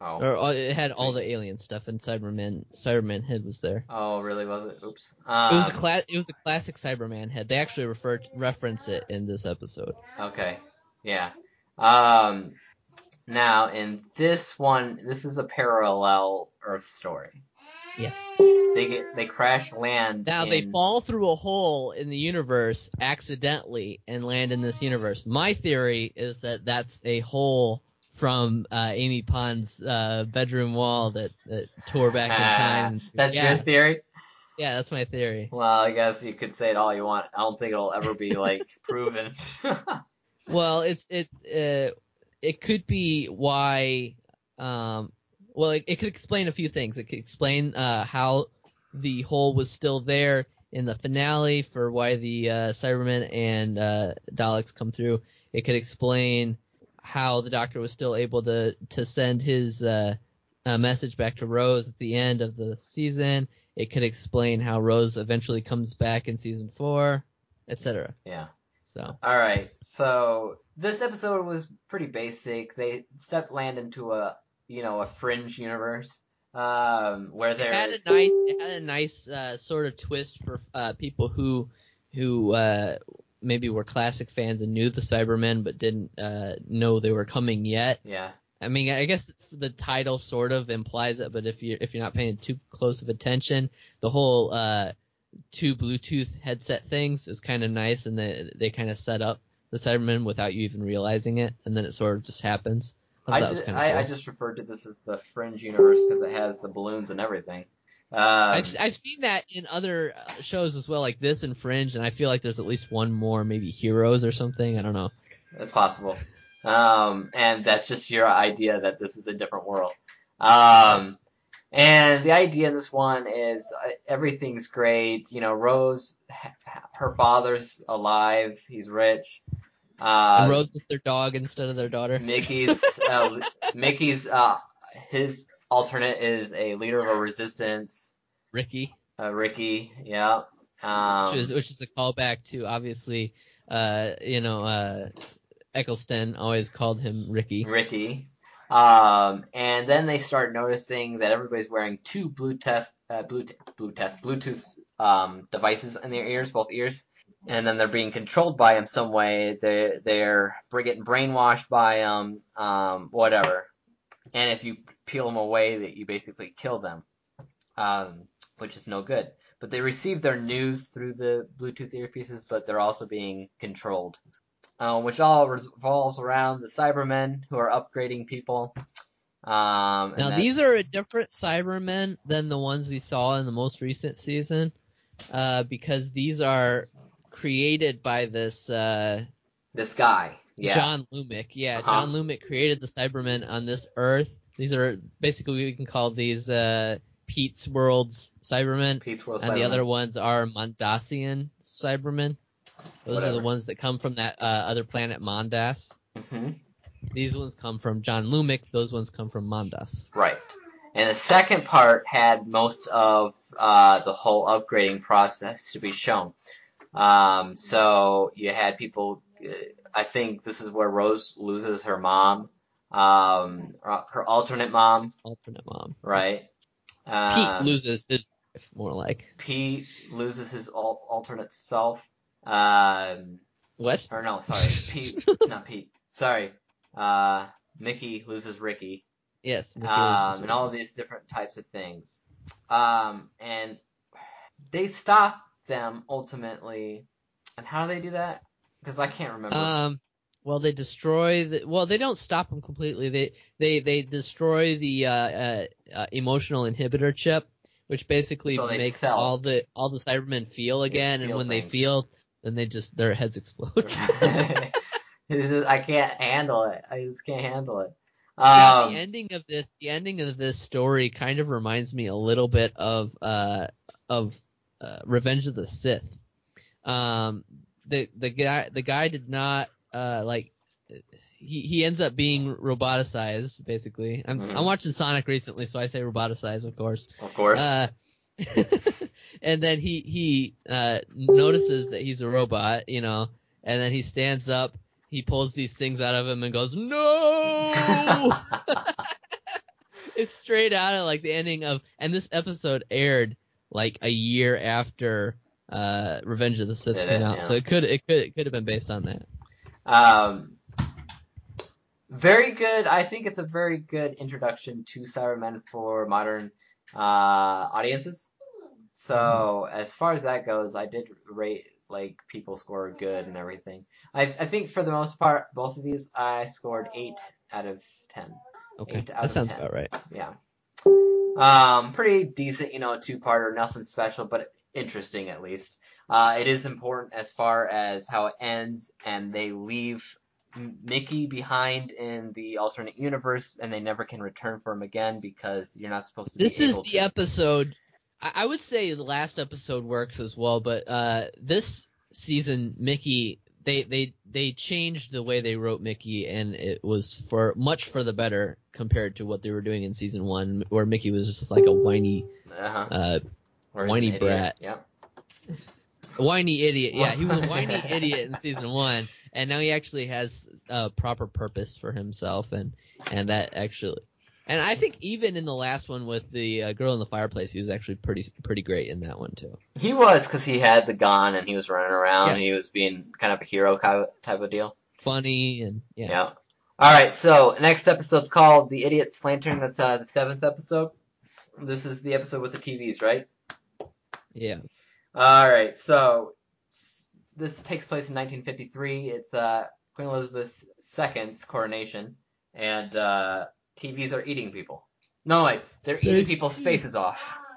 Oh, Or uh, it had all the alien stuff, and Cyberman Cyberman head was there. oh, really? Was it? Oops. It was a Um, cla- It was a classic Cyberman head. They actually referred reference it in this episode. Okay. Yeah. Um. Now in this one, this is a parallel Earth story. Yes. They get they crash land. Now they fall through a hole in the universe accidentally and land in this universe. My theory is that that's a hole from uh, Amy Pond's uh, bedroom wall that, that tore back in time. That's yeah, your theory. yeah, that's my theory. Well, I guess you could say it all you want. I don't think it'll ever be like proven. Well, it's it's uh, it could be why. Um, well, it, it could explain a few things. It could explain uh, how the hole was still there in the finale for why the uh, Cybermen and uh, Daleks come through. It could explain how the Doctor was still able to to send his uh, uh, message back to Rose at the end of the season. It could explain how Rose eventually comes back in season four, etc. yeah. So. All right. So this episode was pretty basic. They step land into a you know a fringe universe um, where It had a nice, it had a nice uh, sort of twist for uh, people who who uh, maybe were classic fans and knew the Cybermen but didn't uh, know they were coming yet. yeah I mean, I guess the title sort of implies it, but if you if you're not paying too close of attention, the whole uh, two Bluetooth headset things is kind of nice, and they they kind of set up the Cybermen without you even realizing it, and then it sort of just happens. thought I just, I, I just referred to this as the fringe universe because it has the balloons and everything. Um, I've, I've seen that in other uh, shows as well, like this and Fringe, and I feel like there's at least one more, maybe Heroes or something. I don't know. It's possible. Um, and that's just your idea that this is a different world. Um, and the idea in this one is uh, everything's great. You know, Rose, her father's alive. He's rich. Uh, Rose is their dog instead of their daughter. Mickey's, uh, Mickey's, uh, his alternate is a leader of a resistance. Ricky, Uh, Ricky, yeah. Um, which is which is a callback to obviously, uh, you know, uh, Eccleston always called him Ricky. Ricky. Um, and then they start noticing that everybody's wearing two Bluetooth, uh, Bluetooth, Bluetooth, Bluetooth um, devices in their ears, both ears. And then they're being controlled by him some way. They they're getting brainwashed by him, um, whatever. And if you peel them away, that you basically kill them, um, which is no good. But they receive their news through the Bluetooth earpieces, but they're also being controlled uh, which all revolves around the Cybermen who are upgrading people. Um, Now these are a different Cybermen than the ones we saw in the most recent season, uh, because these are created by this uh, this guy, yeah, John Lumic. Yeah, Uh-huh. John Lumic created the Cybermen on this Earth. These are basically we can call these uh, Pete's World's Cybermen, Pete's World and the other ones are Mondasian Cybermen. Those are the ones that come from that uh, other planet Mondas. Mhm. These ones come from John Lumic. Those ones come from Mondas. right? And the second part had most of uh, the whole upgrading process to be shown. Um, so you had people. uh, I think this is where Rose loses her mom, um, her alternate mom, Alternate mom. right? Pete Um, loses his more like. Pete loses his al- alternate self. Um, What? or no, sorry, Pete, not Pete. Sorry, uh, Mickey loses Ricky. Yes. Mickey loses um, his and all of these different types of things. Um, and they stop them ultimately. And how do they do that? Because I can't remember. Um, well, they destroy the. Well, they don't stop them completely. They they they destroy the uh, uh, uh, emotional inhibitor chip, which basically So makes felt. all the all the Cybermen feel again, and feel when they feel, then they just their heads explode. Just- I can't handle it. I just can't handle it. Um, the ending of this, the ending of this story, kind of reminds me a little bit of uh of uh, Revenge of the Sith. Um, the the guy the guy did not uh like he he ends up being roboticized basically. I'm Mhm. I'm watching Sonic recently, so I say roboticized, of course. of course. Uh, and then he he uh, notices that he's a robot, you know, and then he stands up, he pulls these things out of him and goes, "No!" it's straight out of like the ending of, and this episode aired like a year after uh, Revenge of the Sith came out, Yeah. so it could it could it could have been based on that. Um, very good. I think it's a very good introduction to Cybermen for modern uh, audiences. So as far as that goes, I did rate like people score good and everything. I I think for the most part, both of these I scored eight out of ten. Okay, Eight out that sounds 10. about right. Yeah. Um, pretty decent, you know, two-parter, nothing special, but interesting at least. Uh, it is important as far as how it ends, and they leave Mickey behind in the alternate universe, and they never can return for him again because you're not supposed to. This is the to. episode. I, would say the last episode works as well, but uh, this season, Mickey, they they they changed the way they wrote Mickey, and it was for much for the better compared to what they were doing in season one, where Mickey was just like a whiny, Uh-huh. uh, whiny brat. Yep. Whiny idiot. Yeah, he was a whiny idiot in season one, and now he actually has a proper purpose for himself, and and that actually. And I think even in the last one with the uh, girl in the fireplace, he was actually pretty pretty great in that one too. He was because he had the gun and he was running around. Yeah. and He was being kind of a hero type of deal. Funny and yeah. Yeah. All right. So next episode's called "The Idiot's Lantern." That's uh, the seventh episode. This is the episode with the TVs, right? Yeah. All right. So this takes place in 1953. It's uh, Queen Elizabeth II's coronation, and uh, TVs are eating people. No, wait, they're eating people's faces off.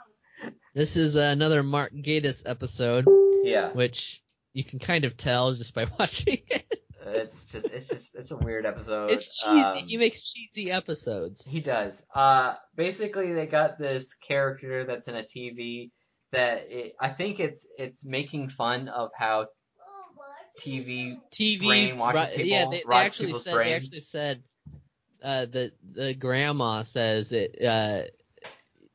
This is another Mark Gatiss episode, Yeah. which you can kind of tell just by watching it. It's just, it's just, it's a weird episode. It's cheesy. Um, he makes cheesy episodes. He does. Uh, basically, they got this character that's in a TV that it, I think it's it's making fun of how TV. TV brainwashes people, yeah, they, they actually said they actually said uh, the the grandma says it uh,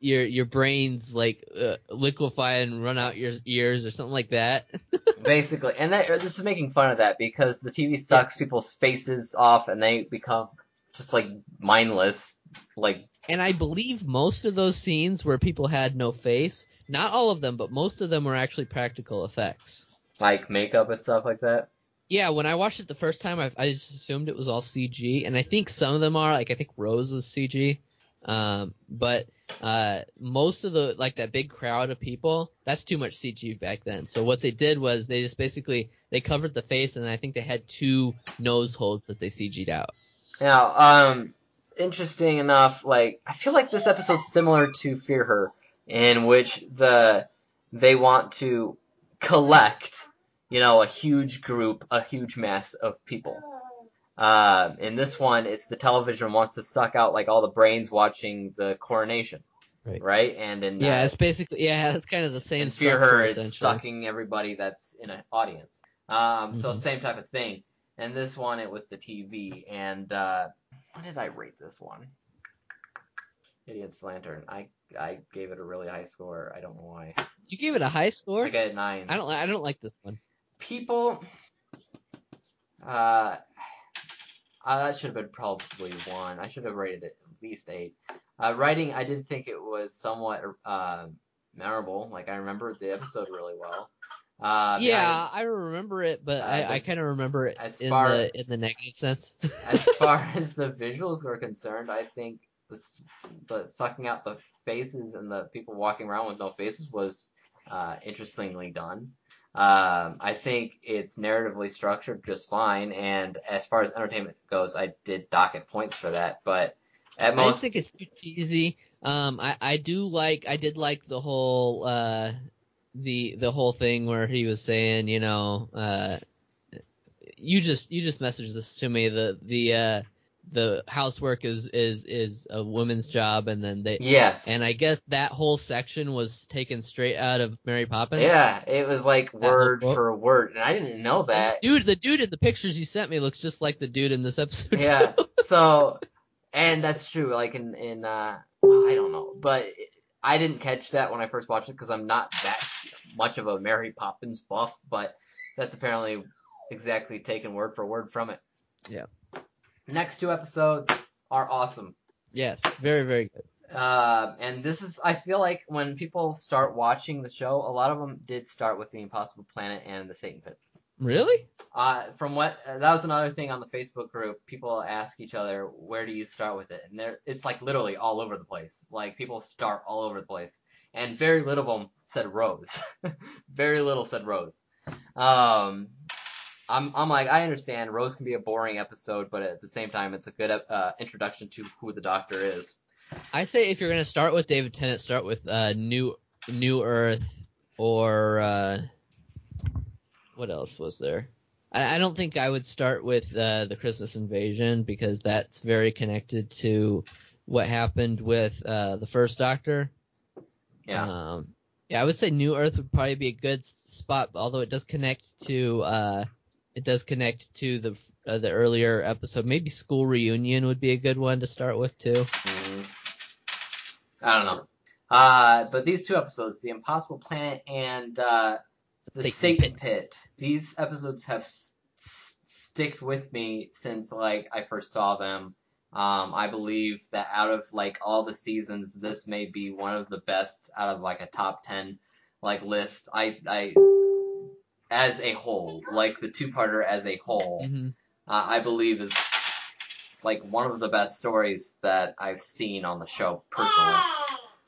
your your brains like uh, liquefy and run out your ears or something like that. Basically, and that, this is making fun of that because the TV sucks people's faces off and they become just like mindless. Like, And I believe most of those scenes where people had no face, not all of them, but most of them were actually practical effects. like makeup and stuff like that. Yeah, when I watched it the first time, I, I just assumed it was all CG, and I think some of them are. Like I think Rose was CG, um, but uh, most of the like that big crowd of people, that's too much CG back then. So what they did was they just basically they covered the face, and I think they had two nose holes that they CG'd out. Now, um, interesting enough, like I feel like this episode's similar to Fear Her, in which the they want to collect, you know, a huge group, a huge mass of people. Um, in this one, it's the television wants to suck out like all the brains watching the coronation, Right. right? And in Yeah, uh, it's basically yeah, it's kind of the same in Fear Her, it's essentially. sucking everybody that's in an audience. Um, so Mhm. same type of thing. And this one, it was the TV. And uh, what did I rate this one? Idiot's Lantern. I I gave it a really high score. I don't know why. You gave it a high score. I got a nine. I don't. I don't like this one. People. Uh, uh, that should have been probably one. I should have rated it at least eight. Uh, writing, I did think it was somewhat uh, memorable. Like I remember the episode really well. Uh, yeah, I remember it, but Uh, I, I kind of remember it in the in the negative sense. as far as the visuals were concerned, I think the the sucking out the faces and the people walking around with no faces was uh, interestingly done. Um, I think it's narratively structured just fine, and as far as entertainment goes, I did docket points for that. But at I most, just think it's too cheesy. Um, I, I do like I did like the whole uh the the whole thing where he was saying, you know, uh, you just you just messaged this to me the the uh the housework is is is a woman's job, and then they yes, and I guess that whole section was taken straight out of Mary Poppins. yeah, it was like word for word, and I didn't know that. Dude, the dude in the pictures you sent me looks just like the dude in this episode. Yeah. So, and that's true. Like in in uh, well, I don't know, but I didn't catch that when I first watched it because I'm not that much of a Mary Poppins buff. But that's apparently exactly taken word for word from it. Yeah. Next two episodes are awesome. Yes, very very good. Uh, and this is, I feel like when people start watching the show, a lot of them did start with the Impossible Planet and the Satan Pit. Really? Uh, from what uh, that was another thing on the Facebook group. People ask each other, "Where do you start with it?" And there, it's like literally all over the place. Like people start all over the place, and very little of them said Rose. very little said Rose. Um, I'm, I'm like, I understand Rose can be a boring episode, but at the same time, it's a good uh, introduction to who the Doctor is. I say if you're gonna start with David Tennant, start with uh, New New Earth or uh, what else was there? I, I don't think I would start with uh, the Christmas Invasion because that's very connected to what happened with uh, the first Doctor. Yeah. Um, yeah, I would say New Earth would probably be a good spot, although it does connect to uh, it does connect to the uh, the earlier episode. Maybe School Reunion would be a good one to start with too. Mhm. I don't know. Uh, but these two episodes, The Impossible Planet and uh, The Satan Satan, Pit. Pit. these episodes have s- s- sticked with me since like I first saw them. Um, I believe that out of like all the seasons, this may be one of the best out of like a top ten like list. I I as a whole, like the two-parter as a whole hmm uh, I believe is like one of the best stories that I've seen on the show personally.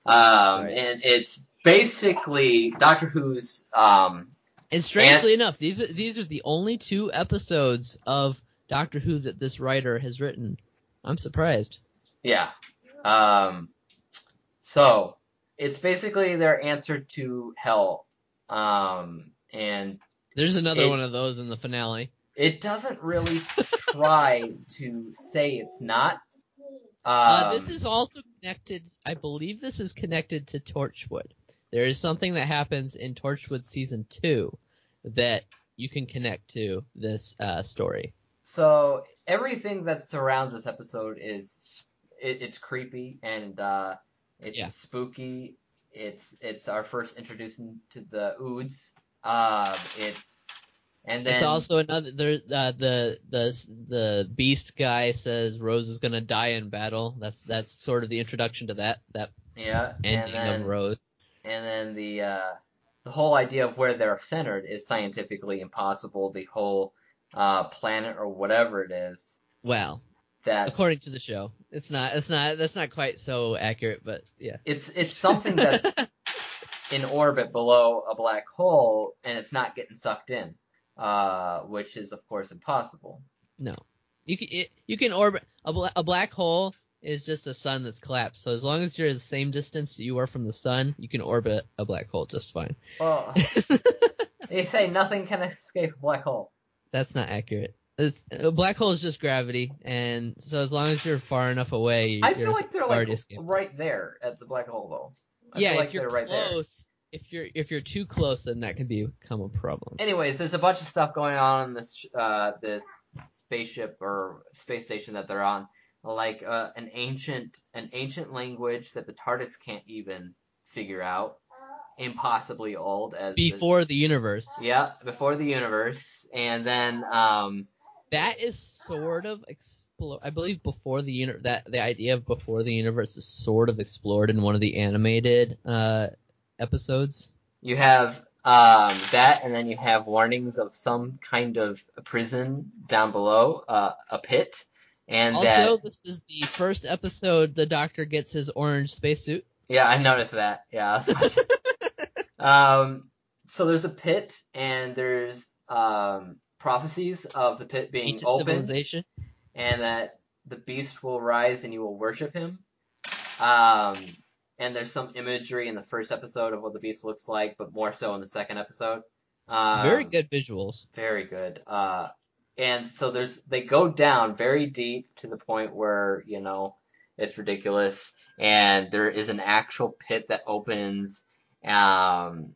Um, Right. and it's basically Doctor Who's um, And strangely enough, these these are the only two episodes of Doctor Who that this writer has written. I'm surprised. yeah. Um, so it's basically their answer to Hell. Um, and There's another It- one of those in the finale. it doesn't really try to say it's not. Um, Uh, this is also connected. I believe this is connected to Torchwood. There is something that happens in Torchwood season two that you can connect to this uh, story. So everything that surrounds this episode is it, it's creepy and uh, it's Yeah. spooky. It's it's our first introduction to the Oods. Um, it's and then it's also another. There, uh, the the the Beast guy says Rose is gonna die in battle. That's that's sort of the introduction to that that yeah, and ending then of Rose. And then the uh, the whole idea of where they're centered is scientifically impossible. The whole uh, planet or whatever it is Well, that according to the show, it's not. It's not. That's not quite so accurate, but yeah. it's it's something that's in orbit below a black hole and it's not getting sucked in, uh, which is of course impossible. No, you can it, you can orbit a, bla- a black hole is just a sun that's collapsed. So as long as you're the same distance that you are from the sun, you can orbit a black hole just fine. Well, they say nothing can escape a black hole. That's not accurate. It's, a black hole is just gravity, and so as long as you're far enough away, I you're feel like they're like escaped. right there at the black hole though. I yeah, feel like if you're they're right there. close, if you're if you're too close, then that can become a problem. Anyways, there's a bunch of stuff going on in this uh, this spaceship or space station that they're on. Like uh, an ancient an ancient language that the TARDIS can't even figure out, impossibly old as Before the universe. yeah, before the universe, and then um, That is sort of explore. I believe before the uni- that the idea of before the universe is sort of explored in one of the animated uh, episodes. you have um, that, and then you have warnings of some kind of prison down below, uh, a pit, and Also, that this is the first episode the Doctor gets his orange spacesuit. yeah, I noticed that. Yeah. um, so there's a pit, and there's um, prophecies of the pit being Ancient open. civilization. and that the beast will rise and you will worship him. Um, and there's some imagery in the first episode of what the beast looks like, but more so in the second episode. Um, Very good visuals. Very good. Uh, and so there's they go down very deep to the point where you know it's ridiculous, and there is an actual pit that opens, um,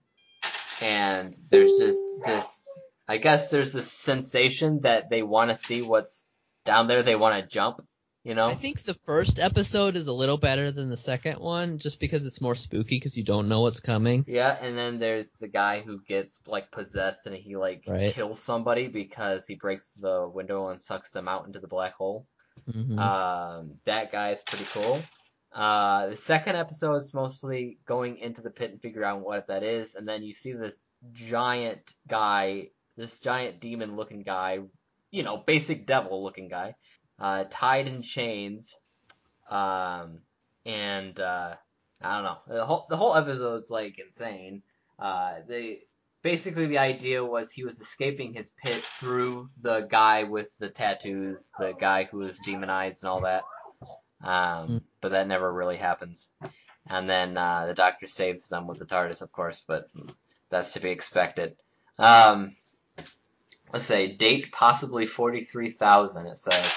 and there's just this. I guess there's this sensation that they want to see what's down there. They want to jump. You know. I think the first episode is a little better than the second one, just because it's more spooky because you don't know what's coming. Yeah, and then there's the guy who gets like possessed and he like Right. kills somebody because he breaks the window and sucks them out into the black hole. Mhm. Um, that guy is pretty cool. Uh, the second episode is mostly going into the pit and figure out what that is, and then you see this giant guy, this giant demon-looking guy, you know, basic devil-looking guy, uh, tied in chains, um, and uh, I don't know. The whole the whole episode's like insane. Uh, they basically the idea was he was escaping his pit through the guy with the tattoos, the guy who was demonized and all that. Um, Mm. but that never really happens. And then uh, the Doctor saves them with the TARDIS, of course, but that's to be expected. Um, let's say date possibly forty three thousand. It says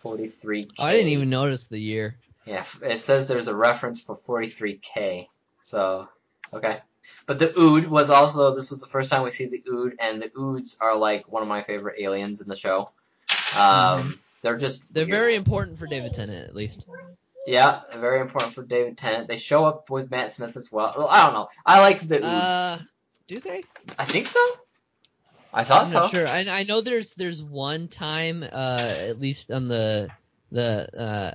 forty three. Oh, I didn't even notice the year. Yeah, it says there's a reference for 43k. So, okay. But the Ood was also, this was the first time we see the Ood, and the Oods are like one of my favorite aliens in the show. Um, They're just. Mm-hmm. They're weird. very important for David Tennant, at least. Yeah, very important for David Tennant. They show up with Matt Smith as well. well I don't know. I like the Oods. Uh, do they? I think so. I thought I'm so. not sure. I, I know there's there's one time, uh, at least on the the uh,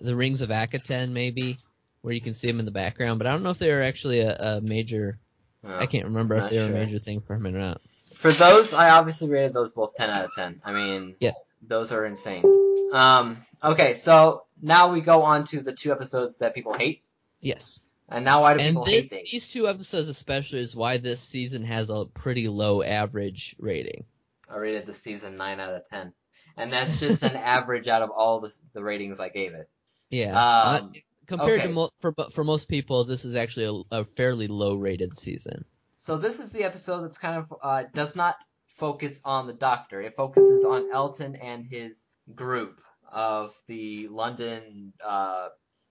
the Rings of Akhaten maybe, where you can see him in the background, but I don't know if they were actually a, a major. Yeah. I can't remember if they were sure. a major thing for him or not. For those, I obviously rated those both 10 out of 10. I mean, Yes. those are insane. Um, okay, so now we go on to the two episodes that people hate. Yes. And now why do And people this hate these? these two episodes especially is why this season has a pretty low average rating. I rated the season 9 out of 10. And that's just an average out of all the, the ratings I gave it. Yeah. Um, Uh, compared okay. to mo- for for most people, this is actually a, a fairly low rated season. So this is the episode that's kind of uh, does not focus on the Doctor. It focuses on Elton and his group of the London uh,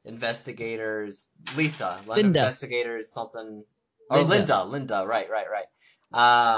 investigators. Lisa, Linda. investigators, something. Or Linda. Linda. Linda, right, right, right.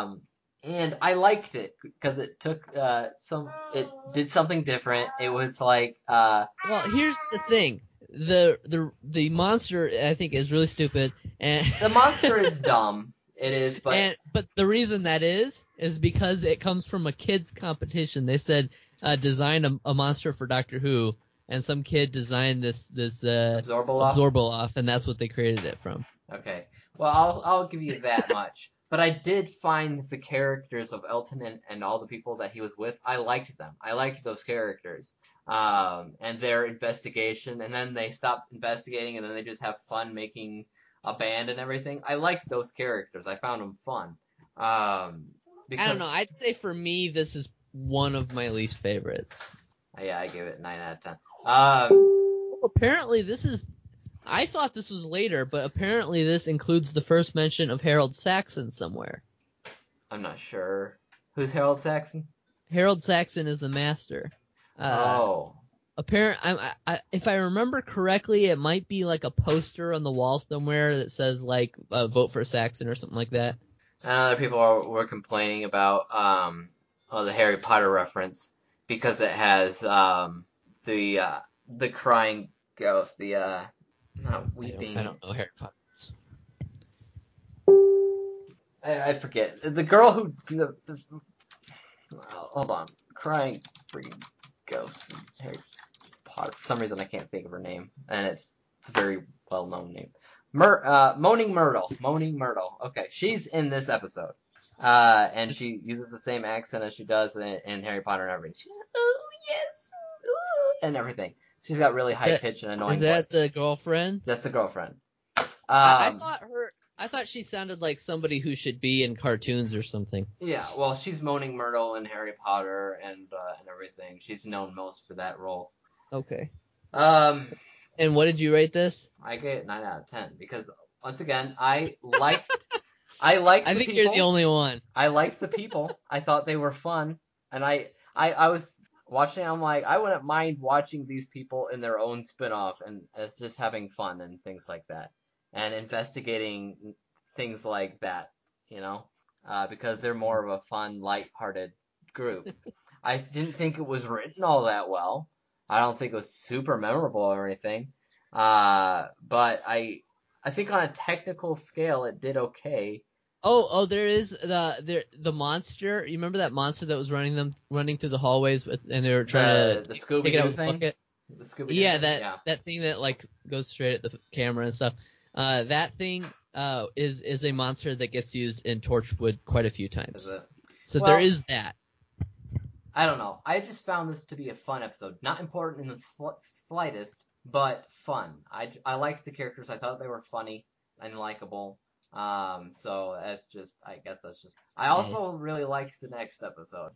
Um, and I liked it because it took uh, some. It did something different. It was like uh, Well, here's the thing: the the the monster I think is really stupid, and the monster is dumb. It is, but and but the reason that is is because it comes from a kids competition. They said uh, design a, a monster for Doctor Who, and some kid designed this this uh, Abzorbaloff. Abzorbaloff, and that's what they created it from. Okay. Well, I'll I'll give you that much. But I did find the characters of Elton and, and all the people that he was with. I liked them. I liked those characters. Um, and their investigation, and then they stop investigating, and then they just have fun making a band and everything. I liked those characters. I found them fun. Um, because, I don't know. I'd say for me, this is one of my least favorites. yeah, I give it nine out of ten. Um, Well, apparently, this is. I thought this was later, but apparently this includes the first mention of Harold Saxon somewhere. I'm not sure. Who's Harold Saxon? Harold Saxon is the master. Uh, oh, apparent. I, I, if I remember correctly, it might be like a poster on the wall somewhere that says like uh, "Vote for Saxon" or something like that. And other people are, were complaining about um, oh, the Harry Potter reference because it has um, the uh, the crying ghost, the uh, not I don't, weeping. I don't know Harry Potter. I, I forget the girl who. The, the, hold on, crying freaking ghost. Harry Potter. For some reason, I can't think of her name, and it's it's a very well known name. Uh, Moaning Myrtle. Moaning Myrtle. Okay, she's in this episode, uh, and she uses the same accent as she does in, in Harry Potter and everything. She's oh yes, ooh," and everything. She's got really high pitch and annoying Is that voice. the girlfriend? That's the girlfriend. Um, I, I thought her. I thought she sounded like somebody who should be in cartoons or something. Yeah, well, she's Moaning Myrtle in Harry Potter and uh, and everything. She's known most for that role. Okay. Um, And what did you rate this? I gave it nine out of ten because once again, I liked, I liked. I think people. you're the only one. I liked the people. I thought they were fun, and I, I, I was watching. I'm like, I wouldn't mind watching these people in their own spin-off, and it's just having fun and things like that, and investigating things like that. You know, uh, because they're more of a fun, light-hearted group. I didn't think it was written all that well. I don't think it was super memorable or anything. Uh, but I, I think on a technical scale, it did okay. Oh, oh, there is the there the monster. You remember that monster that was running them running through the hallways with, and they were trying to the take it out thing. bucket. The Scooby Yeah, that that thing that like goes straight at the camera and stuff. Uh, that thing uh is is a monster that gets used in Torchwood quite a few times. So Well- there is that. I don't know. I just found this to be a fun episode. Not important in the sl- slightest, but fun. I, I liked the characters. I thought they were funny and likable. Um, so that's just, I guess that's just. I also really liked the next episode.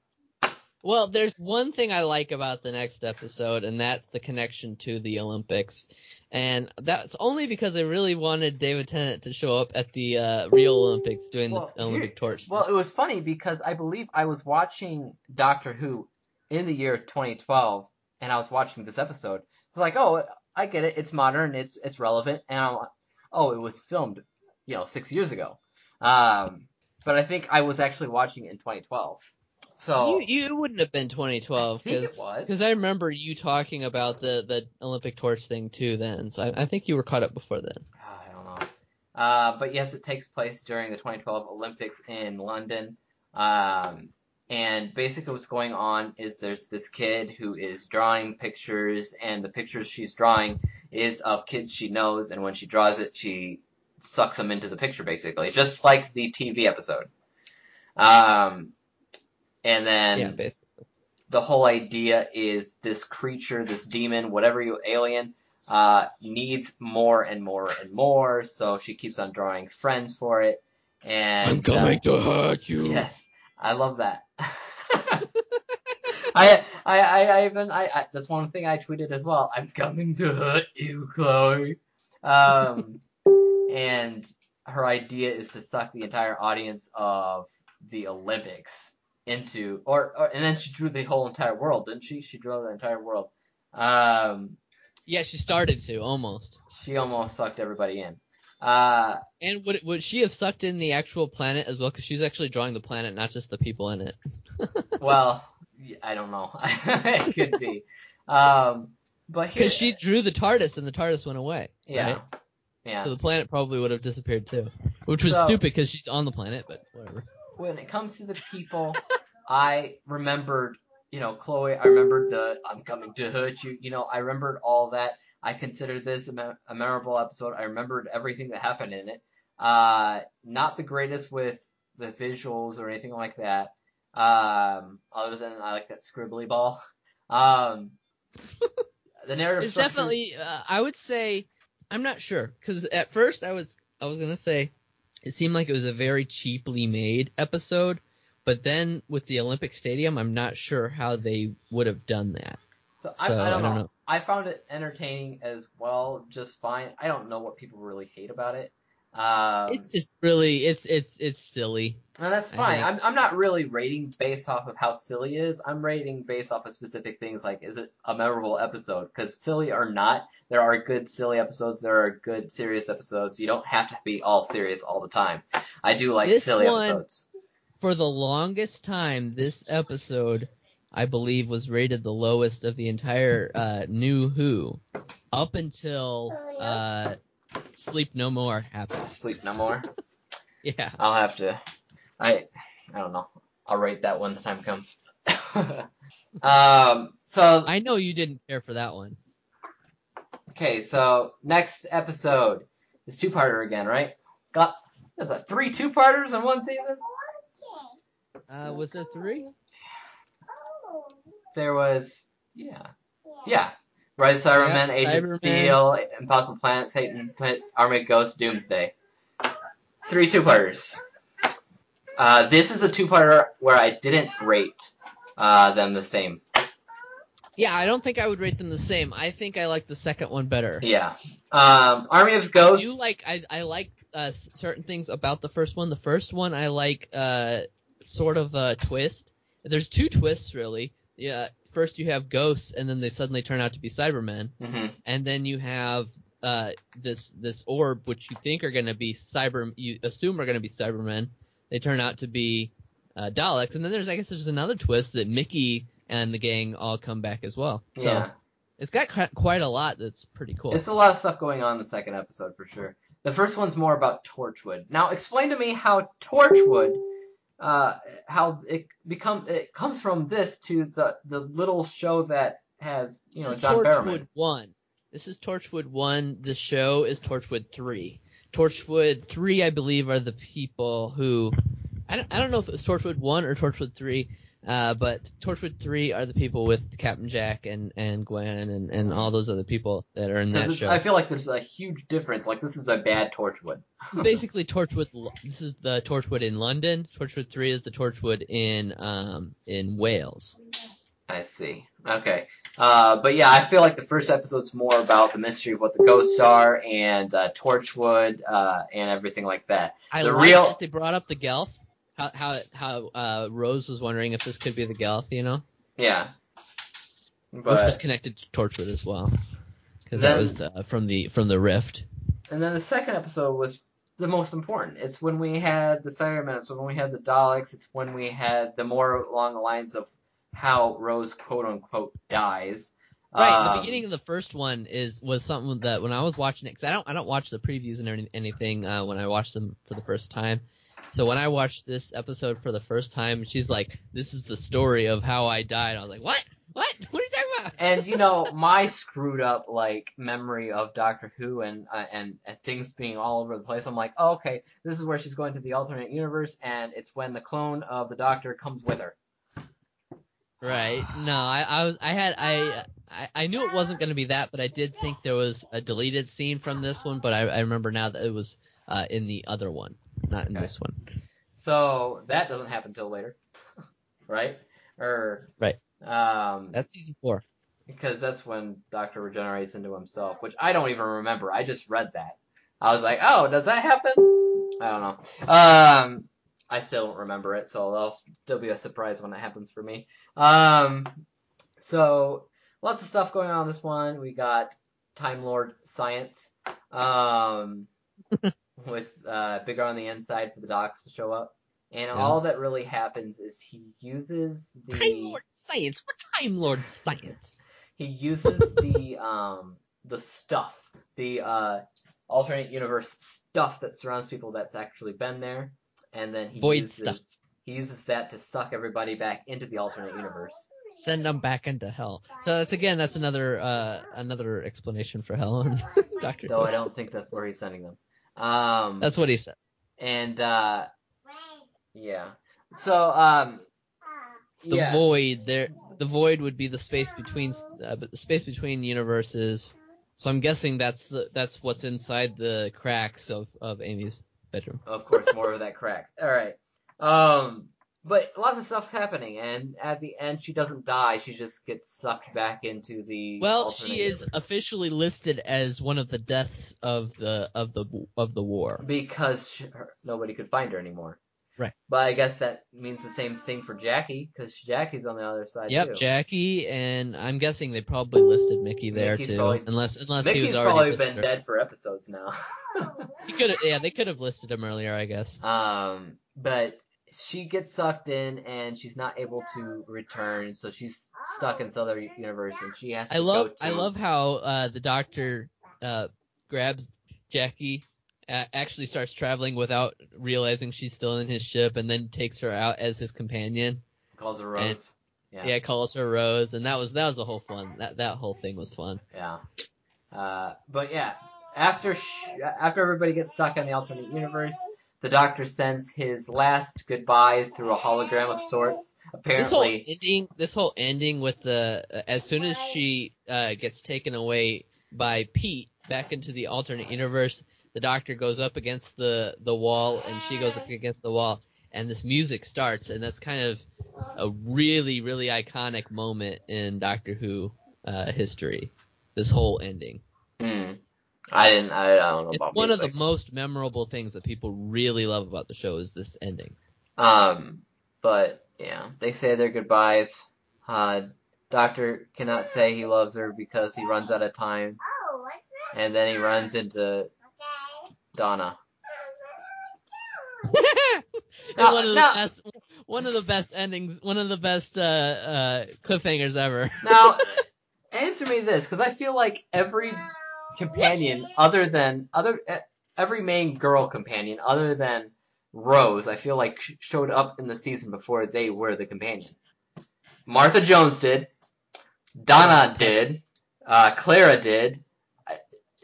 Well, there's one thing I like about the next episode, and that's the connection to the Olympics. And that's only because I really wanted David Tennant to show up at the uh, Rio Olympics doing Well, the Olympic torch. Well, it was funny because I believe I was watching Doctor Who in the year 2012, and I was watching this episode. It's like, oh, I get it. It's modern. It's it's relevant. And I'm like, oh, it was filmed, you know, six years ago. Um, but I think I was actually watching it in 2012. So you, you wouldn't have been 2012 I because was. I remember you talking about the, the Olympic torch thing too then. So I, I think you were caught up before then. I don't know. Uh, but yes, it takes place during the 2012 Olympics in London. Um, and basically, what's going on is there's this kid who is drawing pictures, and the pictures she's drawing is of kids she knows, and when she draws it, she sucks them into the picture, basically, just like the TV episode. Um, and then yeah, basically. the whole idea is this creature, this demon, whatever you alien, uh, needs more and more and more. So she keeps on drawing friends for it. And I'm coming uh, to hurt you. yes, I love that. I, I, I, I even, I, I, that's one thing I tweeted as well. I'm coming to hurt you, Chloe. Um, and her idea is to suck the entire audience of the Olympics into, or, or and then she drew the whole entire world, didn't she? She drew the entire world. Um, Yeah, she started to almost. she almost sucked everybody in. Uh, And would would she have sucked in the actual planet as well? Because she's actually drawing the planet, not just the people in it. well, I don't know. it could be. Um, but here, Because she drew the TARDIS and the TARDIS went away. yeah, right? Yeah. So the planet probably would have disappeared too. Which was So- stupid because she's on the planet, but whatever. when it comes to the people, I remembered, you know, Chloe. I remembered the "I'm coming to hurt you." You know, I remembered all that. I considered this a, me- a memorable episode. I remembered everything that happened in it. Uh, not the greatest with the visuals or anything like that. Um, other than I like that scribbly ball. Um, the narrative It's structure- definitely. Uh, I would say. I'm not sure because at first I was I was gonna say it seemed like it was a very cheaply made episode, but then with the Olympic Stadium, I'm not sure how they would have done that. So, I, So, I, don't, I don't know. I found it entertaining as well, just fine. I don't know what people really hate about it. Um, it's just really it's it's it's silly. and that's fine. I'm, I'm not really rating based off of how silly it is. I'm rating based off of specific things like is it a memorable episode? Because silly or not, there are good silly episodes. There are good serious episodes. You don't have to be all serious all the time. I do like This silly one- episodes. For the longest time, this episode I believe, was rated the lowest of the entire uh, New Who, up until uh, Sleep No More happened. Sleep no more. Yeah. I'll have to. I I don't know. I'll rate that when the time comes. um. So I know you didn't care for that one. okay. So next episode is two parter again, right? Got is that three two parters in one season? Uh, was there three? There was yeah yeah. Rise of Cybermen, Yeah, Age of. Steel, Impossible Planet, Satan, Army Ghost, Doomsday. Three two parters. Uh, this is a two parter where I didn't rate uh, them the same. Yeah, I don't think I would rate them the same. I think I like the second one better. Yeah. Um, Army of Ghosts. You like I I like uh, certain things about the first one. The first one I like uh sort of a twist. There's two twists really. Yeah, first you have ghosts, and then they suddenly turn out to be Cybermen, hmm and then you have uh this this orb which you think are going to be cyber you assume are going to be Cybermen. They turn out to be uh, Daleks, and then there's I guess there's another twist that Mickey and the gang all come back as well. So Yeah. it's got qui- quite a lot that's pretty cool. It's a lot of stuff going on in the second episode for sure. The first one's more about Torchwood. Now, explain to me how Torchwood, uh, how it become it comes from this to the the little show that has you This know is John Torchwood Barrowman. one. This is Torchwood one. The show is Torchwood three. Torchwood three, I believe, are the people who. I don't, I don't know if it was Torchwood one or Torchwood three, uh, but Torchwood three are the people with Captain Jack and, and Gwen and, and all those other people that are in that show. I feel like there's a huge difference. Like this is a bad Torchwood. It's basically Torchwood. This is the Torchwood in London. Torchwood three is the Torchwood in um in Wales. I see. Okay. Uh, but yeah, I feel like the first episode's more about the mystery of what the ghosts are and uh, Torchwood uh, and everything like that. I The like real- that they brought up the Gelth. How how how uh, Rose was wondering if this could be the Gelth, you know. Yeah. which was connected to Torchwood as well, because that was uh, from the from the Rift. and then the second episode was the most important. It's when we had the Cybermen. It's when we had the Daleks. It's when we had the more along the lines of how Rose quote unquote dies. Right, Um, the beginning of the first one is was something that when I was watching it, because I don't I don't watch the previews and anything uh, when I watch them for the first time. So when I watched this episode for the first time, she's like, "This is the story of how I died." I was like, "What? What? What are you talking about?" and you know my screwed up like memory of Doctor Who and uh, and and things being all over the place. I'm like, oh, okay, this is where she's going to the alternate universe, and it's when the clone of the Doctor comes with her. Right. No, I, I was I had I I, I knew it wasn't going to be that, but I did think there was a deleted scene from this one. But I, I remember now that it was uh, in the other one, not in Okay. this one. So that doesn't happen till later, right? Or Right. Um, That's season four. because that's when Doctor regenerates into himself, which I don't even remember. I just read that. I was like, oh, does that happen? I don't know. Um, I still don't remember it, so that'll still be a surprise when it happens for me. Um, so lots of stuff going on in this one. We got Time Lord science, um, with uh, bigger on the inside for the docs to show up. And Yeah. all that really happens is he uses the Time Lord Science. What Time Lord Science? he uses the um the stuff, the uh alternate universe stuff that surrounds people that's actually been there, and then he Void uses, stuff. He uses that to suck everybody back into the alternate universe. Send them back into hell. So that's again, that's another uh, another explanation for hell Doctor. Though I don't think that's where he's sending them. Um, That's what he says. and uh, yeah. So um, The yes. void there. The void would be the space between uh, the space between universes. So I'm guessing that's the that's what's inside the cracks of of Amy's bedroom. of course, more of that crack. All right. Um, but lots of stuff's happening, and at the end, she doesn't die. She just gets sucked back into the. Well, she is universe. officially listed as one of the deaths of the of the of the war. because she, her, nobody could find her anymore. Right. But I guess that means the same thing for Jackie, because Jackie's on the other side Yep, too. Jackie, and I'm guessing they probably listed Mickey there Mickey's too, probably- unless unless he was already probably been dead for episodes now. He could have, yeah, they could have listed him earlier, I guess. um, but she gets sucked in and she's not able to return, so she's stuck in Southern Universe and she has to I love go to I love how uh, the doctor uh, grabs Jackie, a- actually starts traveling without realizing she's still in his ship, and then takes her out as his companion. calls her Rose. Yeah. Yeah, calls her Rose, and that was that was a whole fun. That that whole thing was fun. Yeah. Uh, but yeah, after sh- after everybody gets stuck in the alternate universe, the Doctor sends his last goodbyes through a hologram of sorts. Apparently, This whole ending, this whole ending with the as soon as she uh, gets taken away by Pete back into the alternate universe, the Doctor goes up against the the wall, and she goes up against the wall, and this music starts, and that's kind of a really really iconic moment in Doctor Who uh, history. This whole ending. Hmm. I didn't. I, I don't know It's about one of the most memorable things that people really love about the show is this ending. Um, but yeah, they say their goodbyes. Uh, Doctor cannot say he loves her because he runs out of time, Oh, I'm and then he runs into Donna. No, one of the no. best, one of the best endings, one of the best uh, uh, cliffhangers ever. Now, answer me this, because I feel like every companion, other than other, every main girl companion, other than Rose, I feel like showed up in the season before they were the companion. Martha Jones did, Donna did, uh, Clara did,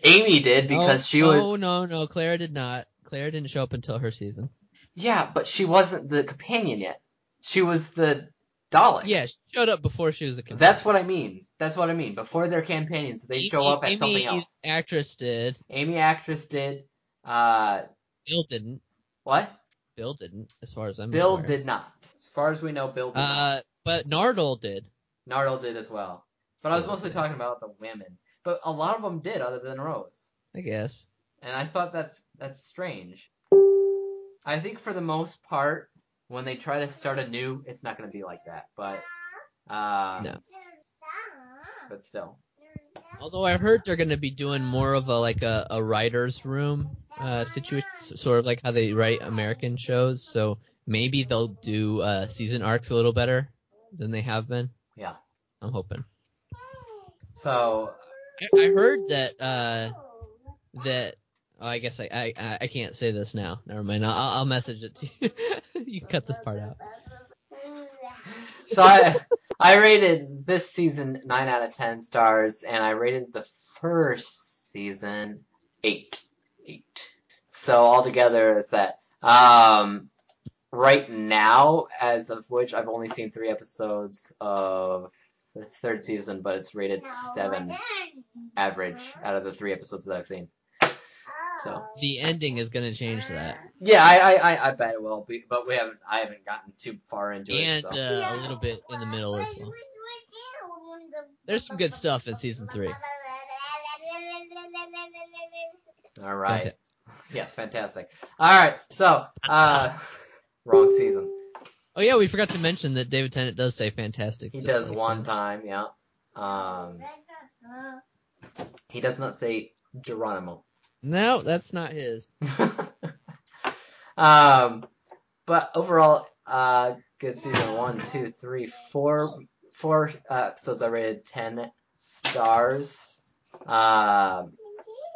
Amy did because oh, she was. Oh no, no, Clara did not. Clara didn't show up until her season. Yeah, but she wasn't the companion yet. She was the Dalek. Yeah, she showed up before she was a companion. That's what I mean. That's what I mean. Before they're companions, they show up at something else. Amy. Actress did. Amy actress did. Uh, Bill didn't. what? Bill didn't, as far as I'm Bill aware. did not. As far as we know, Bill did not. Uh, but Nardole did. Nardole did as well. But I was mostly okay. talking about the women. But a lot of them did, other than Rose. I guess. And I thought that's that's strange. I think for the most part, when they try to start anew, it's not going to be like that. But uh, No. But still, Although I heard they're going to be doing more of a like a, a writer's room uh, situation, sort of like how they write American shows. So maybe they'll do uh, season arcs a little better than they have been. yeah. I'm hoping. So I, I heard that uh, that oh, I guess I, I I can't say this now. Never mind. I'll, I'll message it to you. you cut this part out. So I I rated this season nine out of ten stars, and I rated the first season eight. Eight. So altogether, it's that. Um, right now, as of which I've only seen three episodes of the third season, but it's rated seven average out of the three episodes that I've seen. So The ending is going to change that, yeah, I I, I, I bet it will be, but we haven't I haven't gotten too far into and it. So. uh, a little bit in the middle as well. There's some good stuff in season three. All right. Fantastic. Yes, fantastic. All right. So, uh, wrong season. Oh yeah, we forgot to mention that David Tennant does say fantastic. He does like one him. time, yeah. Um, he does not say Geronimo. No, that's not his. um, but overall, uh, good season. One, two, three, four, four uh, episodes. I rated ten stars. Um,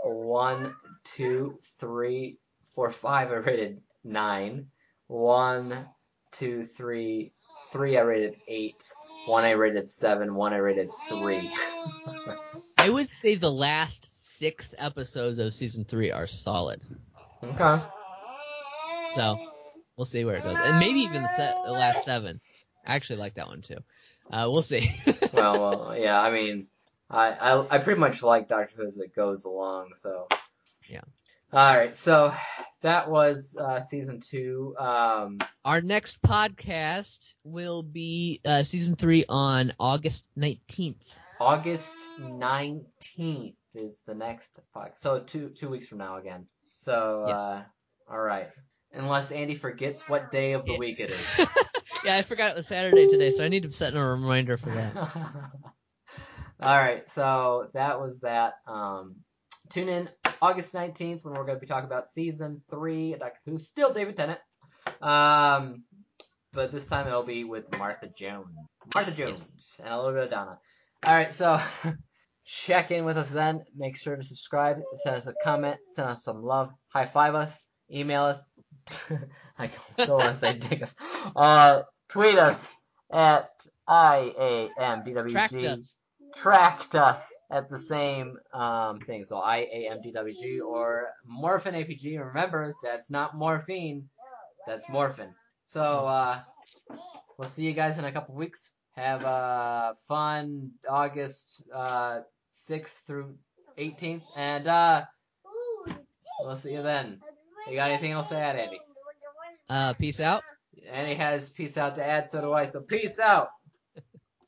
one, two, three, four, five. I rated nine. One, two, three, three. I rated eight. One I rated seven. One I rated three. I would say the last six episodes of season three are solid. okay. So we'll see where it goes, and maybe even the, se- the last seven. I actually like that one too. Uh, we'll see. well, well, yeah. I mean, I, I I pretty much like Doctor Who as it goes along. So Yeah. All right. So that was uh, season two. Um, Our next podcast will be uh, season three on August nineteenth. August nineteenth is the next podcast. So two two weeks from now again. So uh, all right. Unless Andy forgets what day of the Yeah. week it is. yeah, I forgot it was Saturday today, so I need to set a reminder for that. All right, so that was that. Um, tune in August 19th when we're going to be talking about season three of Doctor Who. Still David Tennant. Um, but this time it'll be with Martha Jones. Martha Jones and a little bit of Donna. All right, so check in with us then. Make sure to subscribe. Send us a comment. Send us some love. High five us. Email us. I don't want to say dick us. Uh, tweet us at IAMDWG. Tracked us. Tracked us at the same um, thing. So IAMDWG or Morphin APG. Remember, that's not morphine. That's morphin. So uh, we'll see you guys in a couple weeks. Have a fun August uh, 6th through 18th. And uh, we'll see you then. You got anything else to add, Andy? Uh, peace out. Andy has peace out to add, so do I. So peace out.